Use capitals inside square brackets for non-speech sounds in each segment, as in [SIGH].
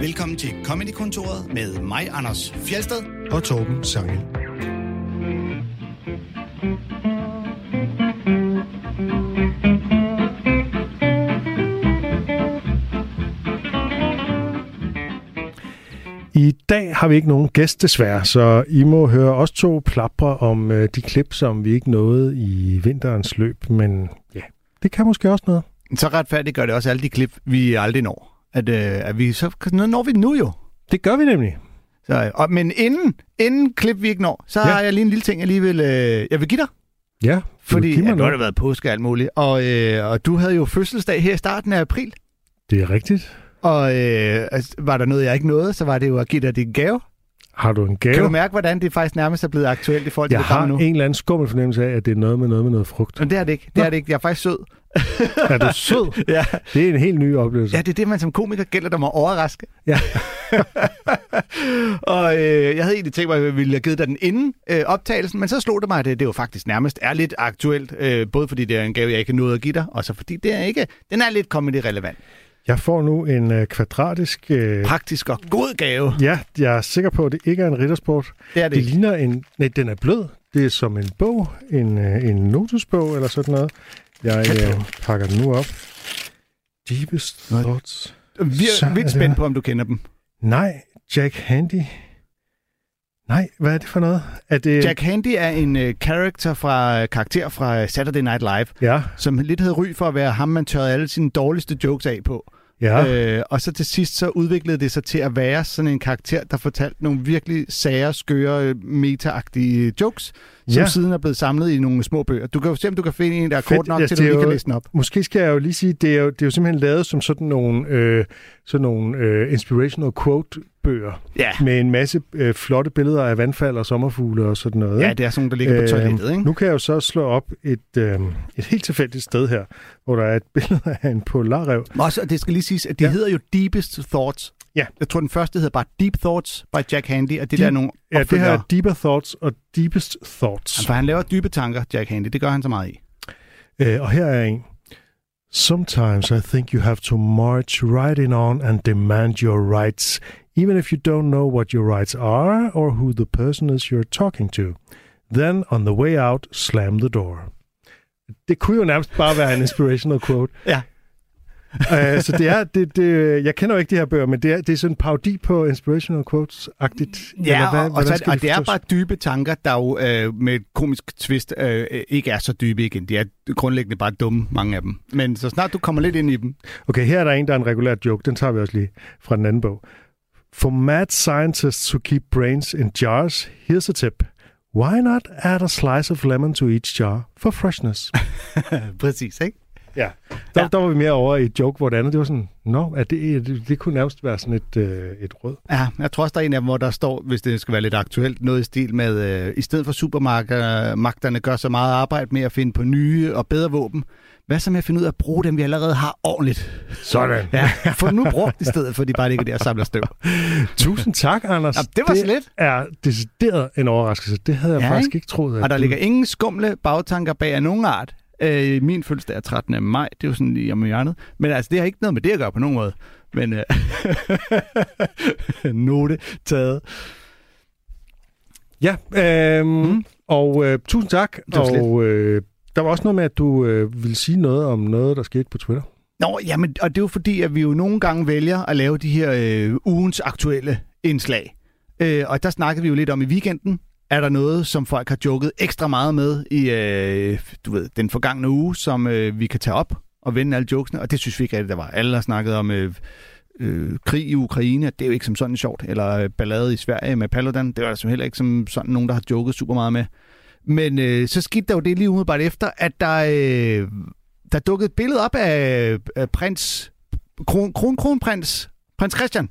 Velkommen til Comedy-kontoret med mig, Anders Fjelsted. og Torben Sangel. I dag har vi ikke nogen gæst desværre, så I må høre os to plapre om øh, de klip, som vi ikke nåede i vinterens løb, men ja, det kan måske også noget. Så retfærdigt gør det også alle de klip, vi aldrig når. At, øh, at vi, så når vi nu jo. Det gør vi nemlig. Så, og, men inden, inden klip vi ikke når, så Ja. har jeg lige en lille ting, jeg lige vil, øh, jeg vil give dig. Ja, Fordi mig nu har det været påske og alt muligt. Og, øh, og du havde jo fødselsdag her i starten af april. Det er rigtigt. Og øh, altså, var der noget, jeg ikke nåede, så var det jo at give dig din gave. Har du en gave? Kan du mærke, hvordan det faktisk nærmest er blevet aktuelt i forhold til Jeg det har nu? en eller anden skummel fornemmelse af, at det er noget med noget med noget frugt. Men det er det ikke. Det er det ikke. Jeg er faktisk sød. [LAUGHS] Er du sød? Ja. Det er en helt ny oplevelse. Ja, det er det, man som komiker gælder, der må overraske. Ja. [LAUGHS] og øh, jeg havde egentlig tænkt mig, at jeg ville have givet dig den inden øh, optagelsen, men så slog det mig, at det, det jo faktisk nærmest er lidt aktuelt. Øh, både fordi det er en gave, jeg ikke nåede at give dig, og så fordi det er ikke, den er lidt comedy-relevant. Jeg får nu en øh, kvadratisk... Øh, Praktisk og god gave. ja, jeg er sikker på, at det ikke er en riddersport. Det er det Det ligner en... Nej, den er blød. Det er som en bog, en, øh, en notusbog eller sådan noget. Jeg øh, pakker den nu op. Deepest Nå. thoughts. Vi Så er vildt spændt på, om du kender dem. Nej, Jack Handy. Nej, hvad er det for noget? Er det... Jack Handy er en øh, character fra, karakter fra Saturday Night Live, Ja, som lidt havde ry for at være ham, man tørrede alle sine dårligste jokes af på. Ja. Øh, og så til sidst så udviklede det sig til at være sådan en karakter, der fortalte nogle virkelig sære, skøre, øh, meta-agtige jokes, som Ja. siden er blevet samlet i nogle små bøger. Du kan jo se, om du kan finde en, der er Fedt. kort nok Ja, til, du lige kan jo- læse den op. Måske skal jeg jo lige sige, det er jo, det er jo simpelthen lavet som sådan nogle, øh, sådan nogle øh, inspirational quote-bøger. Ja. med en masse øh, flotte billeder af vandfald og sommerfugle og sådan noget. ja, det er sådan der ligger på toilettet, ikke? Nu kan jeg jo så slå op et, øh, et helt tilfældigt sted her, hvor der er et [LAUGHS] billede af en polarrev. Også, og det skal lige siges, at de Ja. ja. hedder jo Deepest Thoughts. Ja. Jeg tror, den første hedder bare Deep Thoughts by Jack Handy, og det Deep- der er nogle Ja, det her er Deeper Thoughts og Deepest Thoughts. For han laver dybe tanker, Jack Handy. Det gør han så meget i. Øh, og her er en. Sometimes I think you have to march right in on and demand your rights, even if you don't know what your rights are or who the person is you're talking to. Then on the way out, slam the door. Det kunne jo nærmest bare være en inspirational [LAUGHS] quote. Ja. uh, [LAUGHS] så det er, det, det, jeg kender jo ikke de her bøger, men det er, det er sådan en parodi på inspirational quotes-agtigt. Ja, Eller og, og, hvordan så, skal og det er bare dybe tanker, der jo øh, med et komisk twist øh, ikke er så dybe igen. De er grundlæggende bare dumme, mange af dem. Men så snart du kommer lidt ind i dem, Okay, her er der en, der er en regulær joke. Den tager vi også lige fra den anden bog. For mad scientists who keep brains in jars, here's a tip. Why not add a slice of lemon to each jar for freshness? [LAUGHS] præcis, ikke? Ja. Der, Ja. der var vi mere over i et joke, hvor det andet, det var sådan, nå, at det, det, det kunne nærmest være sådan et, øh, et råd. Ja, jeg tror også, der er en af dem, hvor der står, hvis det skal være lidt aktuelt, noget i stil med, øh, i stedet for supermarkederne gør så meget arbejde med at finde på nye og bedre våben, hvad så med at finde ud af at bruge dem, vi allerede har ordentligt? Sådan. Ja, [LAUGHS] få nu brugt i stedet for, de bare ligger der og samler støv. Tusind tak, Anders. Ja, det var så lidt. er decideret en overraskelse. Det havde jeg Ja, faktisk ikke? ikke troet. at Og der du- ligger ingen skumle bagtanker bag af nogen art. Øh, min fødselsdag er 13. maj, det er jo sådan lige om hjørnet. Men altså, det har ikke noget med det at gøre på nogen måde. Men øh, [LAUGHS] note taget. Ja, øhm, mm. Og øh, tusind tak. Og øh, der var også noget med, at du øh, ville sige noget om noget, der skete på Twitter. Nå, jamen, og det er jo fordi, at vi jo nogle gange vælger at lave de her øh, ugens aktuelle indslag. Øh, og der snakkede vi jo lidt om i weekenden. Er der noget, som folk har joket ekstra meget med i øh, du ved, den forgangne uge, som øh, vi kan tage op og vende alle jokesene? Og det synes vi ikke rigtigt, der var. Alle har snakket om øh, øh, krig i Ukraine. Det er jo ikke som sådan sjovt. Eller øh, ballade i Sverige med Paludan. Det var altså heller ikke som sådan nogen, der har joket super meget med. Men øh, så skete der jo det lige umiddelbart efter, at der, øh, der dukkede et billede op af, af prins, kron, kron, kronprins, prins Christian.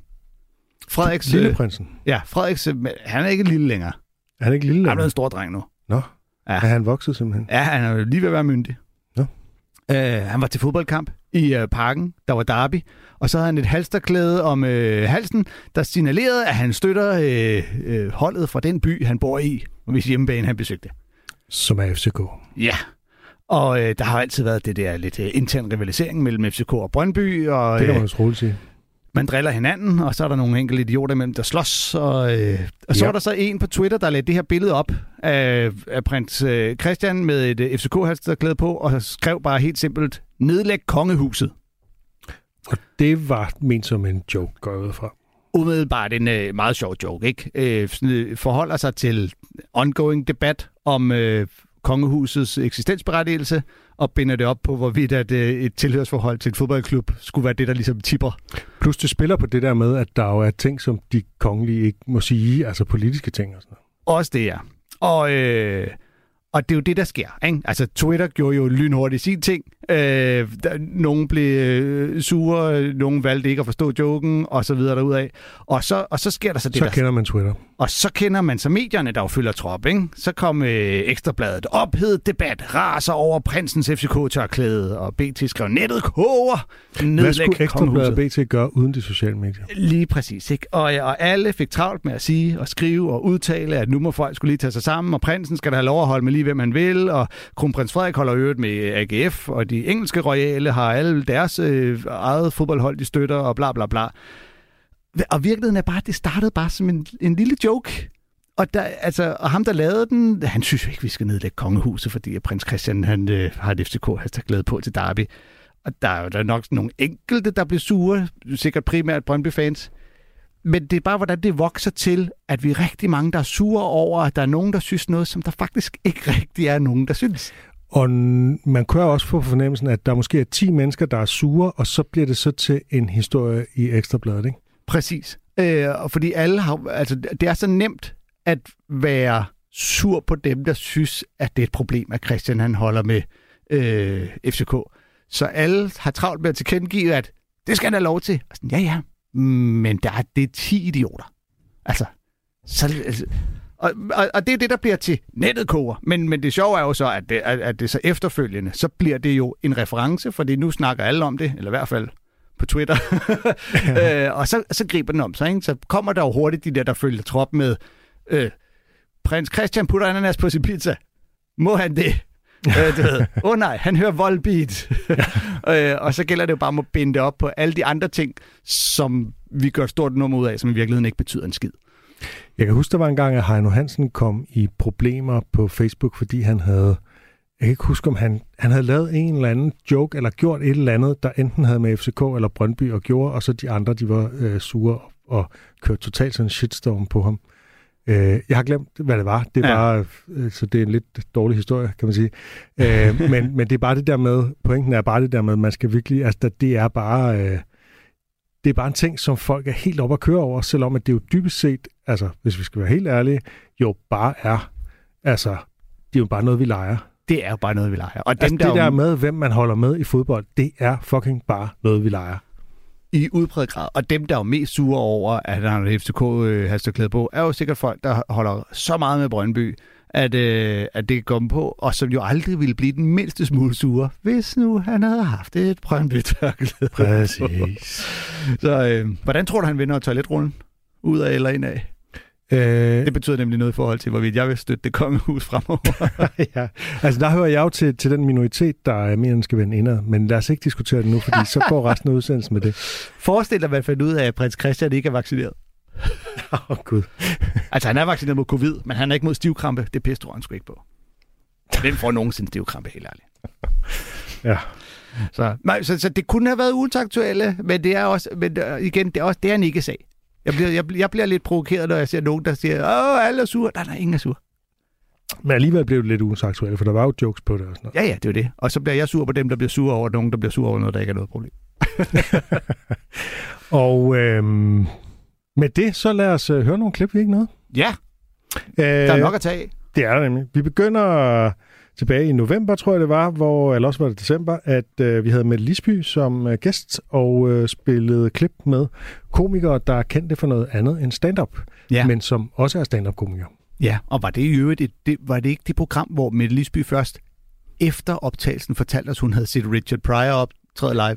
Frederiks, øh, Lilleprinsen. ja, Frederiks, øh, han er ikke lille længere. Er han ikke lille? Han er blevet en stor dreng nu. Nå, Ja. er han vokset simpelthen? Ja, han er jo lige ved at være myndig. Nå. Øh, han var til fodboldkamp i øh, parken, der var derby, og så havde han et halsterklæde om øh, halsen, der signalerede, at han støtter øh, øh, holdet fra den by, han bor i, hvis hjemmebane han besøgte. Som er FCK. Ja. Og øh, der har altid været det der lidt øh, intern rivalisering mellem FCK og Brøndby. Og, Det kan man øh, jo roligt sige. Man driller hinanden, og så er der nogle enkelte idioter imellem, der slås. Og, øh, og så Ja. var der så en på Twitter, der lagde det her billede op af, af prins øh, Christian med et øh, FCK-halsterklæde på, og skrev bare helt simpelt, nedlæg kongehuset. Og det var ment som en joke, går jeg ud fra. Umiddelbart en øh, meget sjov joke, ikke? Øh, sådan, øh, forholder sig til ongoing debat om øh, kongehusets eksistensberettigelse, og binder det op på, hvorvidt at, øh, et tilhørsforhold til en fodboldklub skulle være det, der ligesom tipper. Plus det spiller på det der med, at der jo er ting, som de kongelige ikke må sige, altså politiske ting og sådan noget. Også det, ja. Og, øh, og det er jo det, der sker. Ikke? Altså, Twitter gjorde jo lynhurtigt sin ting. Øh, der, nogen blev øh, sure, nogen valgte ikke at forstå joken, og så videre derudad. Og så, og så sker der så det, Så der... kender man Twitter. Og så kender man så medierne, der jo følger trop, ikke? Så kom øh, Ekstrabladet. Ophedet debat. Raser over prinsens FCK-tørklæde. Og BT skrev, nettet koger. Hvad Nedlæg skulle Ekstrabladet kongehuset." BT gøre uden de sociale medier? Lige præcis, ikke? Og, og alle fik travlt med at sige og skrive og udtale, at nu må folk skulle lige tage sig sammen, og prinsen skal da have lov at holde med lige, hvem man vil, og kronprins Frederik holder øvrigt med AGF, og de engelske royale har alle deres øh, eget fodboldhold, de støtter, og bla bla bla. Og virkeligheden er bare, at det startede bare som en, en lille joke. Og, der, altså, og ham, der lavede den, han synes jo ikke, vi skal nedlægge kongehuset, fordi at prins Christian han, øh, har et FCK glæde på til Derby. Og der er jo der er nok nogle enkelte, der bliver sure, sikkert primært Brøndby-fans. Men det er bare, hvordan det vokser til, at vi er rigtig mange, der er sure over, at der er nogen, der synes noget, som der faktisk ikke rigtig er nogen, der synes. Og man kan også få fornemmelsen, at der måske er 10 mennesker, der er sure, og så bliver det så til en historie i Ekstrabladet, ikke? Præcis. Øh, og fordi alle har, altså, det er så nemt at være sur på dem, der synes, at det er et problem, at Christian han holder med øh, FCK. Så alle har travlt med at tilkendegive, at det skal han have lov til. Og sådan, ja, ja, men der er, det er 10 idioter. Altså, så, altså og, og, og det er det, der bliver til nettet koger. Men, men det sjove er jo så, at det, at, at det så efterfølgende, så bliver det jo en reference, fordi nu snakker alle om det, eller i hvert fald på Twitter. [LAUGHS] [LAUGHS] øh, og så, så griber den om sig. Ikke? Så kommer der jo hurtigt de der, der følger trop med, øh, prins Christian putter ananas på sin pizza. Må han det? Øh, du ved, åh oh, nej, han hører voldbeat. [LAUGHS] øh, og så gælder det jo bare om at binde det op på alle de andre ting, som vi gør et stort nummer ud af, som i virkeligheden ikke betyder en skid. Jeg kan huske, der var en gang, at Heino Hansen kom i problemer på Facebook, fordi han havde... Jeg kan ikke huske, om han, han havde lavet en eller anden joke, eller gjort et eller andet, der enten havde med FCK eller Brøndby at gjorde, og så de andre, de var øh, sure og kørte totalt sådan en shitstorm på ham. Øh, jeg har glemt, hvad det var. Det Ja. var, øh, så det er en lidt dårlig historie, kan man sige. Øh, [LAUGHS] men, men det er bare det der med, pointen er bare det der med, man skal virkelig, altså det er bare, øh, det er bare en ting, som folk er helt op at køre over, selvom at det jo dybest set, altså hvis vi skal være helt ærlige, jo bare er, altså det er jo bare noget, vi leger. Det er jo bare noget, vi leger. Og dem, Altså der, det der med, hvem man holder med i fodbold, det er fucking bare noget, vi leger. I udpræget grad, og dem, der er jo mest sure over, at han har FCK øh, halsterklæde på, er jo sikkert folk, der holder så meget med Brøndby, at, øh, at det dem på, og som jo aldrig ville blive den mindste smule sure, hvis nu han havde haft et brøndby. Præcis. Så øh, hvordan tror du, han vinder toiletrullen? Ud af eller ind af? Øh, Det betyder nemlig noget i forhold til, hvorvidt jeg vil støtte det kongehus fremover. [LAUGHS] ja. Altså der hører jeg jo til, til den minoritet, der er mere end skal vende indad, men lad os ikke diskutere det nu, fordi så går resten af udsendelsen med det. Forestil dig, hvad fandt ud af, at prins Christian ikke er vaccineret. Åh [LAUGHS] oh, gud. Altså, han er vaccineret mod covid, men han er ikke mod stivkrampe. Det pisse tror han sgu ikke på. Hvem får nogensinde stivkrampe, helt ærligt? Ja. Så, nej, så, så det kunne have været ugens aktuelle, men det er også, men øh, igen, det er, også, det er en ikke-sag. Jeg bliver, jeg, jeg bliver lidt provokeret, når jeg ser nogen, der siger, åh, alle er sure. Nej, nej, ingen er sure. Men alligevel blev det lidt usaktuelt, for der var jo jokes på det og sådan noget. Ja, ja, det er det. Og så bliver jeg sur på dem, der bliver sure over nogen, der bliver sure over noget, der ikke er noget problem. [LAUGHS] Og øhm, med det, så lad os øh, høre nogle klip, vi ikke noget. Ja, Øh, der er nok at tage af. Det er der nemlig. Vi begynder tilbage i november, tror jeg det var, hvor, eller også var det december, at øh, vi havde Mette Lisby som øh, gæst og øh, spillede klip med komikere, der er kendte for noget andet end stand-up, Ja. men som også er stand-up-komikere. Ja, og var det i øvrigt, et, det, var det ikke det program, hvor Mette Lisby først efter optagelsen fortalte os, hun havde set Richard Pryor optræde live?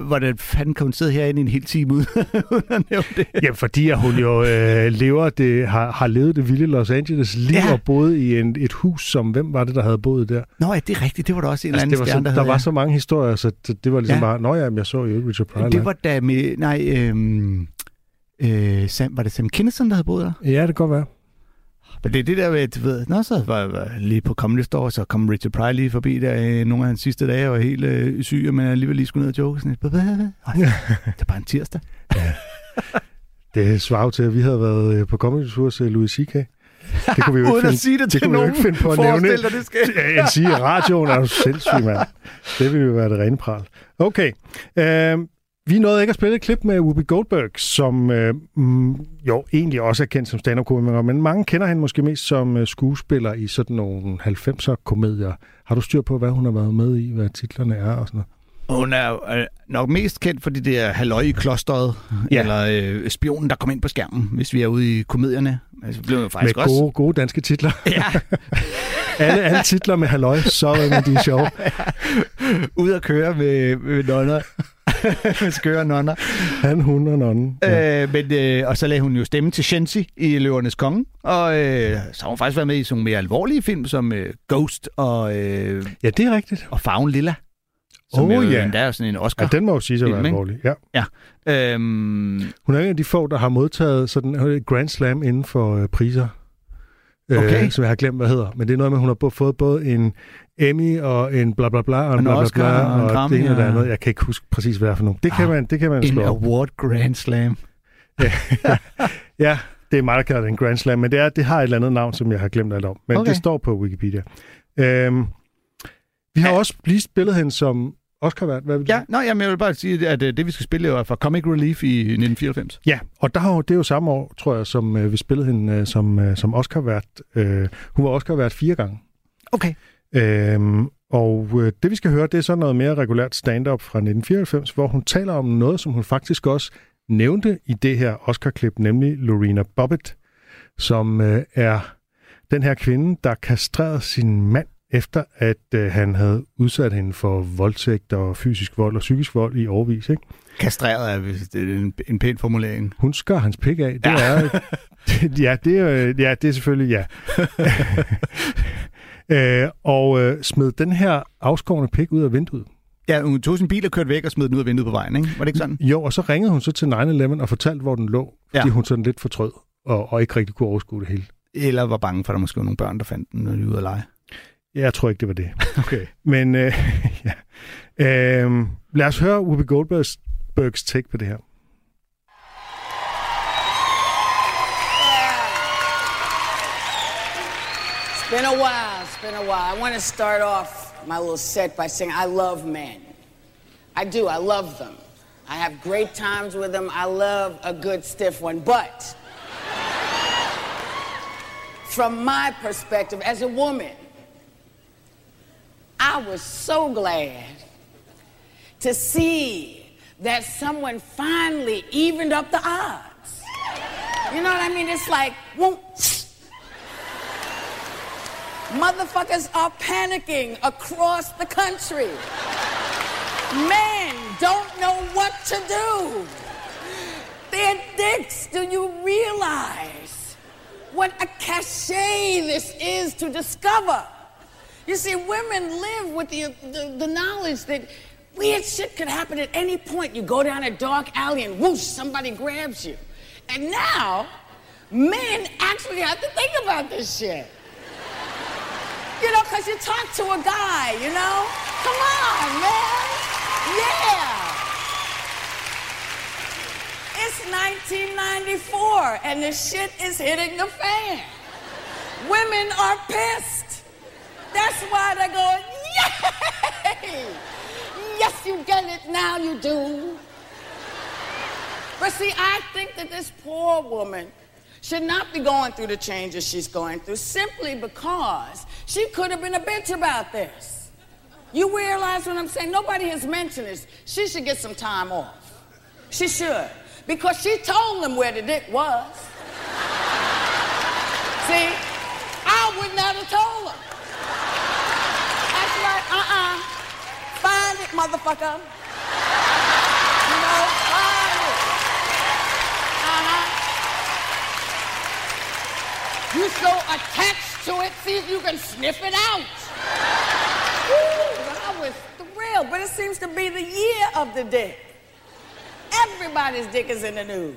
Hvordan fanden kan hun sidde herinde i en hel time [LAUGHS] uden at nævne det? Ja, fordi at hun jo øh, lever det, har, har levet det vilde Los Angeles liv Ja. og boet i en, et hus, som hvem var det, der havde boet der? Nå, ja, det er rigtigt. Det var der også en Altså, anden var stjerne, så, der, der havde, var så mange historier, så det, det var ligesom Ja. bare, nå ja, jeg så jo Richard Pryor. Det var da med... Nej, øhm, øh, Sam, var det Sam Kinison, der havde boet der? Ja, det kan godt være. Men det er det der med, du ved, nå, så var jeg lige på Comedy Store, så kom Richard Pryor lige forbi der øh, nogle af hans sidste dage, og var helt øh, syg, men alligevel lige skulle ned og joke. Sådan, lidt, Det er bare en tirsdag. Det svarer jo til, at vi havde været øh, på Comedy Tour til Louis C.K. Det kunne vi jo [LAUGHS] Uden ikke at finde, sige det, det til jo nogen. ikke finde på at nævne. Dig, det skal. Ja, end sige i radioen er du sindssyg, mand. Det ville jo være det rene pral. Okay. Øh, vi nåede ikke at spille et klip med Whoopi Goldberg, som øh, mm, jo egentlig også er kendt som stand-up-komiker, men mange kender hende måske mest som øh, skuespiller i sådan nogle 90'er-komedier. Har du styr på, hvad hun har været med i, hvad titlerne er og sådan noget? Hun er øh, nok mest kendt for det der halløj i klosteret, ja. Ja. eller øh, spionen, der kom ind på skærmen, hvis vi er ude i komedierne. Altså, blev jo Med faktisk også... gode, gode danske titler. [LAUGHS] Ja, alle, alle titler med halløj, så er de sjove. [LAUGHS] ude at køre med, med nonner. [LAUGHS] skøre nonner. Han, hun og nonnen. Ja. Øh, men, øh, og så lagde hun jo stemme til Shensi i Løvernes Konge. Og øh, så har hun faktisk været med i sådan nogle mere alvorlige film, som øh, Ghost og, øh, ja, det er rigtigt. og Farven Lilla. Som jo ja. endda er sådan en Ja, Oscar. den må jo sige sig at være alvorlig. Ja. Øhm, Hun er en af de få, der har modtaget sådan Grand Slam inden for øh, priser. Okay. Øh, som jeg har glemt, hvad hedder. Men det er noget med, at hun har fået både en Emmy og en bla bla bla og en, En bla bla Oscar bla, og og Grammy, det ene og det og- andet. Jeg kan ikke huske præcis, hvad det er for nogen. Det kan Ah, man, det kan man en award grand slam. Ja, [LAUGHS] det er mig, der kalder det en Grand Slam, men det, er, det har et eller andet navn, som jeg har glemt alt om. Men Okay. det står på Wikipedia. Øhm, vi har Ja. også lige spillet hende som Oscar-vært. Hvad vil Ja, jamen, jeg vil bare sige, at øh, det, vi skal spille, er fra Comic Relief i 1994. Ja, og der har, jo- det er jo samme år, tror jeg, som øh, vi spillede hende øh, som, øh, som Oscar-vært. Øh, hun var Oscar-vært fire gange. Okay. Øhm, og øh, det, vi skal høre, det er så noget mere regulært stand-up fra 1994, hvor hun taler om noget, som hun faktisk også nævnte i det her Oscar-klip, nemlig Lorena Bobbitt, som øh, er den her kvinde, der kastrerede sin mand, efter at øh, han havde udsat hende for voldtægt og fysisk vold og psykisk vold i årvis. Ikke? Kastreret er vist det er en, en pæn formulering. Hun skør hans pik af. Det Ja. er, [LAUGHS] [LAUGHS] ja, det er, øh, ja, det er selvfølgelig ja. [LAUGHS] øh, og øh, smed den her afskårne pik ud af vinduet. Ja, hun tog sin bil og kørte væk og smed den ud af vinduet på vejen, ikke? Var det ikke sådan? Jo, og så ringede hun så til 9-11 og fortalte, hvor den lå, fordi Ja. hun sådan lidt fortrød og, og ikke rigtig kunne overskue det hele. Eller var bange for, at der måske var nogle børn, der fandt den, når de var ude at lege. Jeg tror ikke, det var det. [LAUGHS] Okay. Men øh, [LAUGHS] ja. øh, lad os høre Whoopi Goldbergs Bergs take på det her. It's been a while. It's been a while. I want to start off my little set by saying I love men. I do. I love them. I have great times with them. I love a good stiff one. But from my perspective as a woman, I was so glad to see that someone finally evened up the odds. You know what I mean? It's like, won't. Motherfuckers are panicking across the country. Men don't know what to do. They're dicks. Do you realize what a cachet this is to discover? You see, women live with the, the, the knowledge that weird shit could happen at any point. You go down a dark alley and whoosh, somebody grabs you. And now, men actually have to think about this shit. Because you talk to a guy, you know? Come on, man. Yeah. It's 1994 and the shit is hitting the fan. Women are pissed. That's why they're going, yay! Yes, you get it, now you do. But see, I think that this poor woman should not be going through the changes she's going through simply because she could have been a bitch about this. You realize what I'm saying? Nobody has mentioned this. She should get some time off. She should. Because she told them where the dick was. See, I would not have told them. That's right, uh-uh. Find it, motherfucker. Find it. Uh-huh. You so attached to it, see if you can sniff it out. Ooh, I was thrilled, but it seems to be the year of the dick. Everybody's dick is in the news.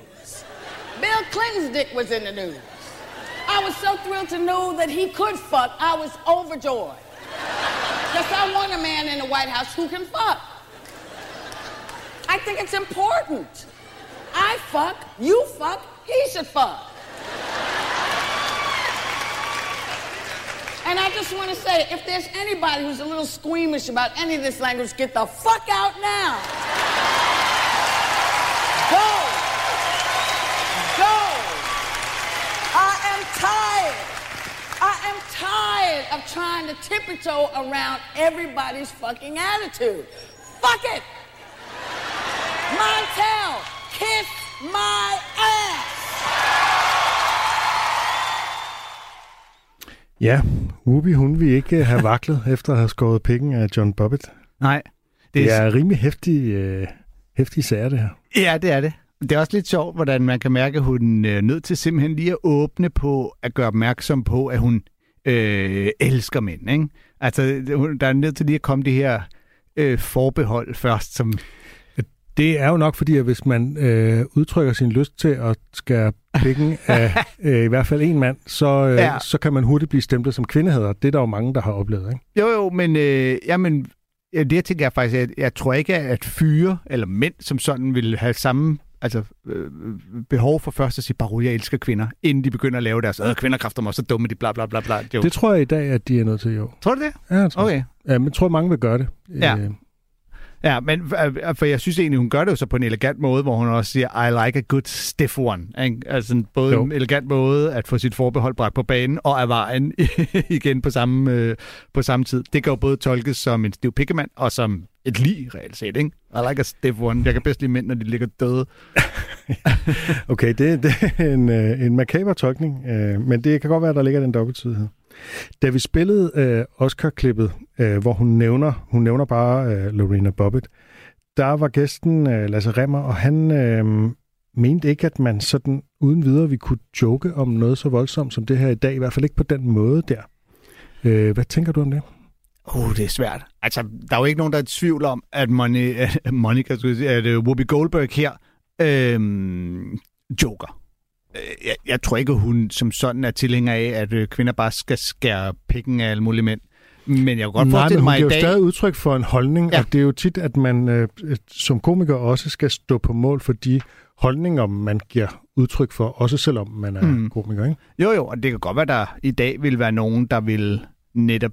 Bill Clinton's dick was in the news. I was so thrilled to know that he could fuck. I was overjoyed. Because I want a man in the White House who can fuck. I think it's important. I fuck, you fuck, he should fuck. And I just want to say, if there's anybody who's a little squeamish about any of this language, get the fuck out now. Go. Go. I am tired. I am tired of trying to tiptoe around everybody's fucking attitude. Fuck it. Montel, kiss my ass. Ja, Whoopi, hun vil ikke have vaklet [LAUGHS] efter at have skåret penge af John Bobbitt. Nej. Det er rimelig hæftig, øh, hæftig sager, det her. Ja, det er det. Det er også lidt sjovt, hvordan man kan mærke, at hun er nødt til simpelthen lige at åbne på at gøre opmærksom på, at hun øh, elsker mænd. Ikke? Altså, hun- der er nødt til lige at komme det her øh, forbehold først, som... Det er jo nok fordi, at hvis man øh, udtrykker sin lyst til at skære pikken af [LAUGHS] øh, i hvert fald en mand, så, øh, Ja. så kan man hurtigt blive stemplet som kvindehader. Det er der jo mange, der har oplevet. Ikke? Jo, jo, men, øh, jamen, ja, det jeg tænker jeg faktisk, at jeg tror ikke, at fyre eller mænd som sådan vil have samme altså, øh, behov for først at sige, bare jeg elsker kvinder, inden de begynder at lave deres, øh, kvinder kræfter mig så dumme, de bla bla bla bla. Jo. Det tror jeg i dag, at de er nødt til, jo. Tror du det? Ja, jeg tror, Okay. ja, men jeg tror, mange vil gøre det. Ja. Øh, Ja, men øh, for jeg synes egentlig, hun gør det jo så på en elegant måde, hvor hun også siger, I like a good stiff one. Ikke? Altså både Jo. en elegant måde at få sit forbehold bragt på banen, og af vejen [LAUGHS] igen på samme, øh, på samme tid. Det kan jo både tolkes som en stiv pikkemand, og som et lig reelt set. Ikke? I like a stiff one. Jeg kan bedst lide mænd, når de ligger døde. [LAUGHS] Okay, det, det er en, øh, en makaber tolkning, øh, men det kan godt være, at der ligger den dobbelttydighed. Da vi spillede øh, Oscar-klippet, øh, hvor hun nævner, hun nævner bare øh, Lorena Bobbitt, der var gæsten øh, Lasse Remmer, og han øh, mente ikke, at man sådan uden videre vi kunne joke om noget så voldsomt som det her i dag, i hvert fald ikke på den måde der. Øh, hvad tænker du om det? Uh, det er svært. Altså, der er jo ikke nogen, der er i tvivl om, at Moni, [LAUGHS] Monica, skulle jeg sige, at uh, Whoopi Goldberg her øh, joker. Øh, Jeg, jeg tror ikke, hun som sådan er tilhænger af, at øh, kvinder bare skal skære pikken af alle mulige mænd. Men jeg kan godt Nej, men forestille hun mig i giver jo dag... stadig udtryk for en holdning, Ja. og det er jo tit, at man øh, som komiker også skal stå på mål for de holdninger, man giver udtryk for, også selvom man er Mm. komiker, ikke? Jo, jo, og det kan godt være, der i dag vil være nogen, der vil netop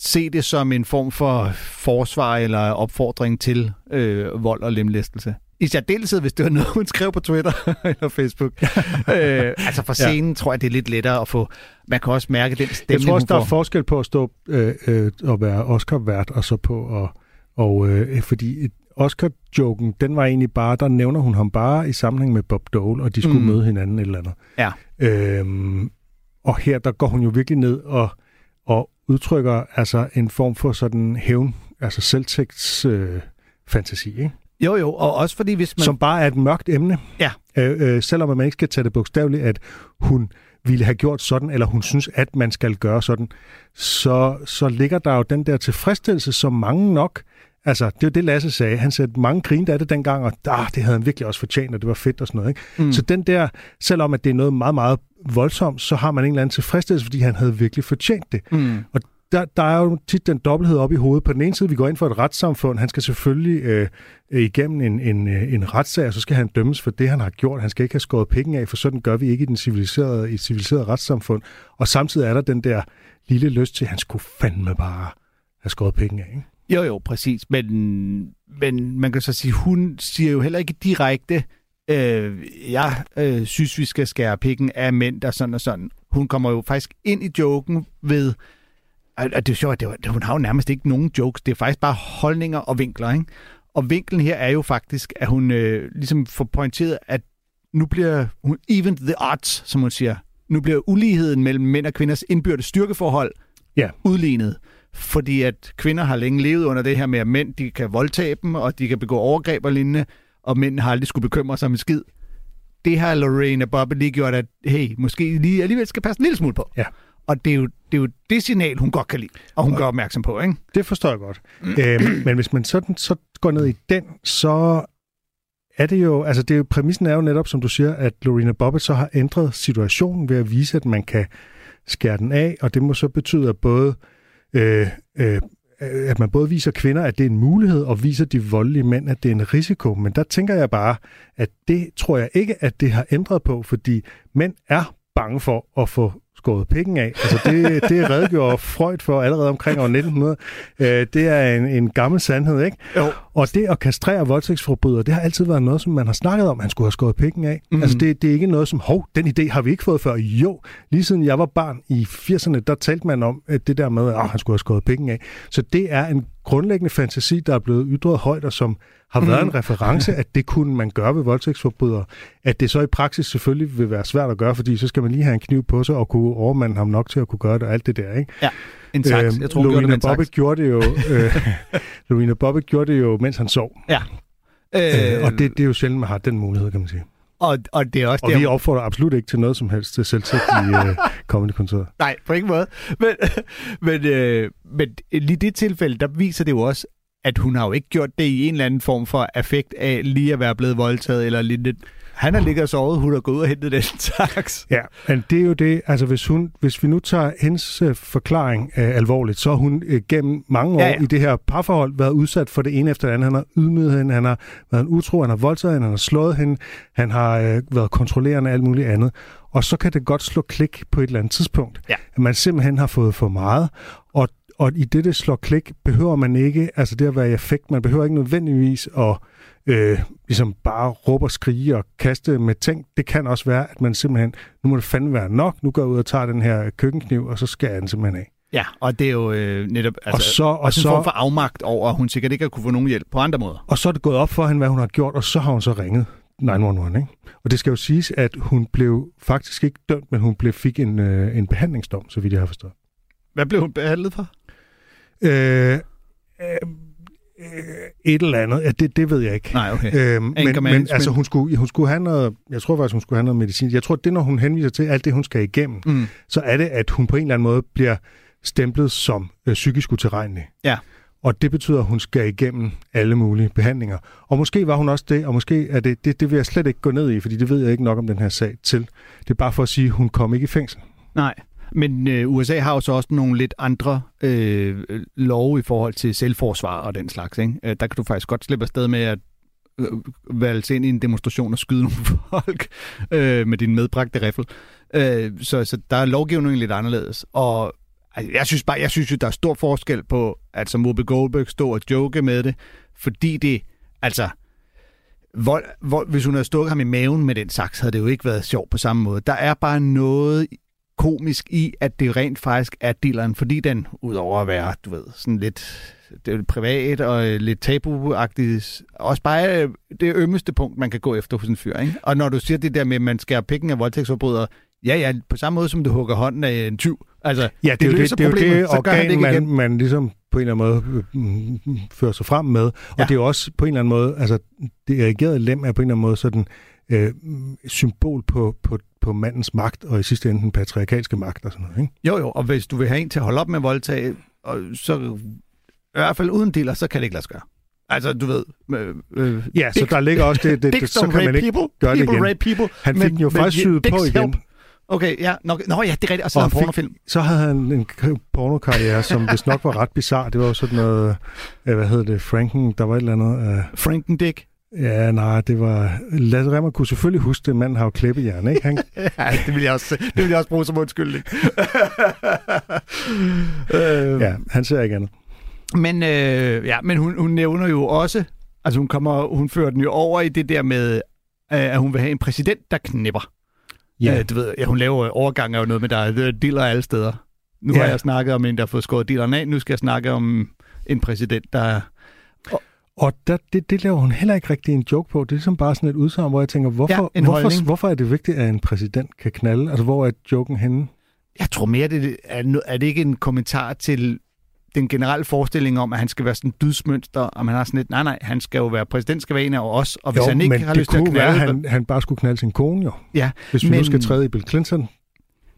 se det som en form for forsvar eller opfordring til øh, vold og lemlæstelse. I særdeleshed, hvis det var noget, hun skrev på Twitter [LAUGHS] eller Facebook. [LAUGHS] øh, altså for scenen ja. tror jeg, det er lidt lettere at få... Man kan også mærke den stemning, Jeg tror også, der er forskel på at stå øh, øh, og være Oscar-vært, og så på at... Og, øh, fordi et- Oscar-joken, den var egentlig bare, der nævner hun ham bare i sammenhæng med Bob Dole, og de skulle Mm. møde hinanden et eller andet. Ja. Øhm, og her, der går hun jo virkelig ned og, og udtrykker altså en form for sådan hævn, altså selvtægts øh, fantasi, ikke? Jo, jo, og også fordi hvis man... som bare er et mørkt emne. Ja. Øh, øh, selvom man ikke skal tage det bogstaveligt, at hun ville have gjort sådan, eller hun synes, at man skal gøre sådan, så, så ligger der jo den der tilfredsstillelse, som mange nok, altså det er jo det, Lasse sagde, han sagde, at mange grinede af det dengang, og ah, det havde han virkelig også fortjent, og det var fedt og sådan noget. Ikke? Mm. Så den der, selvom at det er noget meget, meget voldsomt, så har man en eller anden tilfredsstillelse, fordi han havde virkelig fortjent det. Mm. Der, der er jo tit den dobbelthed op i hovedet. På den ene side, vi går ind for et retssamfund. Han skal selvfølgelig øh, øh igennem en, en, øh, en retssag, og så skal han dømmes for det, han har gjort. Han skal ikke have skåret penge af, for sådan gør vi ikke i, den civiliserede, i et civiliseret retssamfund. Og samtidig er der den der lille lyst til, at han skulle fandme bare have skåret penge af. Ikke? Jo, jo, præcis. Men, men man kan så sige, hun siger jo heller ikke direkte, øh, jeg øh, synes, vi skal skære pikken af mænd, der sådan og sådan. Hun kommer jo faktisk ind i joken ved, og og det er jo sjovt, at hun har jo nærmest ikke nogen jokes, det er faktisk bare holdninger og vinkler, ikke? Og vinklen her er jo faktisk, at hun øh, ligesom får pointeret, at nu bliver hun even the odds, som hun siger. Nu bliver uligheden mellem mænd og kvinders indbyrdes styrkeforhold Ja. udlignet. Fordi at kvinder har længe levet under det her med, at mænd de kan voldtage dem, og de kan begå overgreb og lignende, og mænd har aldrig skulle bekymre sig om en skid. det har Lorena Bobbitt lige gjort, at hey, måske lige alligevel skal passe en lille smule på. Ja. Og det er, jo, det er jo det signal, hun godt kan lide, og hun gør opmærksom på, ikke? Det forstår jeg godt. øhm, men hvis man sådan så går ned i den, så er det jo, altså det er jo, præmissen er jo netop, som du siger, at Lorena Bobbitt så har ændret situationen ved at vise, at man kan skære den af, og det må så betyde, at både øh, øh, at man både viser kvinder, at det er en mulighed, og viser de voldelige mænd, at det er en risiko. Men der tænker jeg bare, at det tror jeg ikke, at det har ændret på, fordi mænd er bange for at få skåret penge af. Altså det, det redegjorde Freud for allerede omkring år 1900. Øh, det er en, en gammel sandhed, ikke? Jo. Og det at kastrere voldtægtsforbrydere, det har altid været noget, som man har snakket om, han skulle have skåret penge af. Mm-hmm. Altså det, det er ikke noget som, hov, den idé har vi ikke fået før. Jo, lige siden jeg var barn i 80'erne, der talte man om at det der med, at han skulle have skåret penge af. Så det er en grundlæggende fantasi, der er blevet ytret højt, og som har været en reference, at det kunne man gøre ved voldtægtsforbrydere. At det så i praksis selvfølgelig vil være svært at gøre, fordi så skal man lige have en kniv på sig og kunne overmande ham nok til at kunne gøre det og alt det der, ikke? Ja, en saks. Øhm, jeg tror, saks. Bobbitt gjorde det jo, øh, [LAUGHS] Lorena Bobbitt gjorde det jo, mens han sov. Ja. Øh, og det, det er jo sjældent, man har den mulighed, kan man sige. og, og det er også Og der, vi opfordrer absolut ikke til noget som helst til selvtægt [LAUGHS] i øh, kommende kontoret. Nej, på ingen måde. Men, [LAUGHS] men, øh, men lige det tilfælde, der viser det jo også, at hun har jo ikke gjort det i en eller anden form for affekt af lige at være blevet voldtaget eller lidt. Han har ligget og sovet, hun har gået ud og hentet den [LAUGHS] saks. Ja, men det er jo det, altså hvis, hun, hvis vi nu tager hendes øh, forklaring øh, alvorligt, så har hun øh, gennem mange år ja. ja. i det her parforhold været udsat for det ene efter det andet. Han har ydmyget hende, han har været en utro, han har voldtaget hende, han har slået hende, han har øh, været kontrollerende og alt muligt andet. Og så kan det godt slå klik på et eller andet tidspunkt, Ja. at man simpelthen har fået for meget. Og, og i det, det slår klik, behøver man ikke, altså det at være i effekt, man behøver ikke nødvendigvis at øh, ligesom bare råbe og skrige og kaste med ting. Det kan også være, at man simpelthen, nu må det fandme være nok, nu går jeg ud og tager den her køkkenkniv, og så skærer jeg den simpelthen af. Ja, og det er jo øh, netop altså, Og så- og også en så- form for afmagt over, at hun sikkert ikke har kunne få nogen hjælp på andre måder. Og så er det gået op for hende, hvad hun har gjort, og så har hun så ringet 911. Ikke? Og det skal jo siges, at hun blev faktisk ikke dømt, men hun blev, fik en, øh, en behandlingsdom, så vidt jeg har forstået. Hvad blev hun behandlet for? Øh, øh, øh, et eller andet, ja, det, det ved jeg ikke. Nej, okay. Øhm, men, men altså, hun skulle, hun skulle have noget, jeg tror faktisk, hun skulle have noget medicin. Jeg tror, det når hun henviser til alt det, hun skal igennem, Mm. så er det, at hun på en eller anden måde bliver stemplet som øh, psykisk utilregnelig. Ja. Og det betyder, at hun skal igennem alle mulige behandlinger. Og måske var hun også det, og måske er det, det, det vil jeg slet ikke gå ned i, fordi det ved jeg ikke nok om den her sag til. Det er bare for at sige, at hun kom ikke i fængsel. Nej, men øh, USA har jo så også nogle lidt andre øh, love i forhold til selvforsvar og den slags. Ikke? Øh, der kan du faktisk godt slippe afsted med at øh, valse ind i en demonstration og skyde [LAUGHS] nogle folk øh, med din medbragte riffel. Øh, så, så der er lovgivningen lidt anderledes. Og altså, jeg synes bare, jeg synes jo, der er stor forskel på, at som Whoopi Goldberg stå og joke med det, fordi det, altså, vold, vold, hvis hun havde stukket ham i maven med den saks, havde det jo ikke været sjovt på samme måde. Der er bare noget komisk i, at det rent faktisk er dealeren, fordi den, udover at være, du ved, sådan lidt det er privat og øh, lidt tabuagtigt, også bare øh, det ømmeste punkt, man kan gå efter hos en fyr. Ikke? Og når du siger det der med, at man skærer pikken af voldtægtsforbrydere, ja, ja, på samme måde som du hugger hånden af en tyv. Altså, Ja, det, er jo løser det, det, er jo det organ, ikke man, igen. man ligesom på en eller anden måde øh, mm, fører sig frem med. Og Ja. ja. det er jo også på en eller anden måde, altså det erigerede lem er på en eller anden måde sådan øh, symbol på, på, på mandens magt, og i sidste ende den patriarkalske magt og sådan noget. Ikke? Jo, jo, og hvis du vil have en til at holde op med voldtag, og så i hvert fald uden dealer, så kan det ikke lade sig gøre. Altså, du ved... Øh, øh, Ja, så der ligger også det, det, det så kan man ikke people, gøre det people igen. rape people. Han fik men- den jo men faktisk syet på igen. help. Okay, ja. Nå, nå ja, det er rigtigt. Og så Og en han fik- pornofilm. Så havde han en pornokarriere, som vist nok var ret bizarre. Det var jo sådan noget, øh, hvad hedder det, Franken, der var et eller andet... Øh, Frankendick. Ja, nej, det var... Lasse Remmer kunne selvfølgelig huske det, manden har jo klippejern, ikke? Han, [LAUGHS] Ja, det vil jeg også, det vil jeg også bruge som undskyldning. øh, [LAUGHS] ja, han ser ikke andet. Men, øh, ja, men hun, hun nævner jo også, altså hun, kommer, hun fører den jo over i det der med, øh, at hun vil have en præsident, der knipper. Ja. Øh, du ved, ja, hun laver overgang af jo noget med, der er dealer alle steder. Nu Ja. har jeg snakket om en, der har fået skåret dealeren af. Nu skal jeg snakke om en præsident, der... Og der, det, det laver hun heller ikke rigtig en joke på. Det er ligesom bare sådan et udsagn, hvor jeg tænker, Ja, hvorfor, en hvorfor, hvorfor er det vigtigt, at en præsident kan knalde? Altså, hvor er joken henne? Jeg tror mere, det er, er det ikke en kommentar til den generelle forestilling om, at han skal være sådan en dydsmønster, og man har sådan lidt, nej, nej, han skal jo være, præsident skal være en af os, og hvis jo, han ikke har lyst til at kunne knalde... være, at han, han bare skulle knalde sin kone, jo. Ja, Hvis vi men, nu skal træde i Bill Clinton.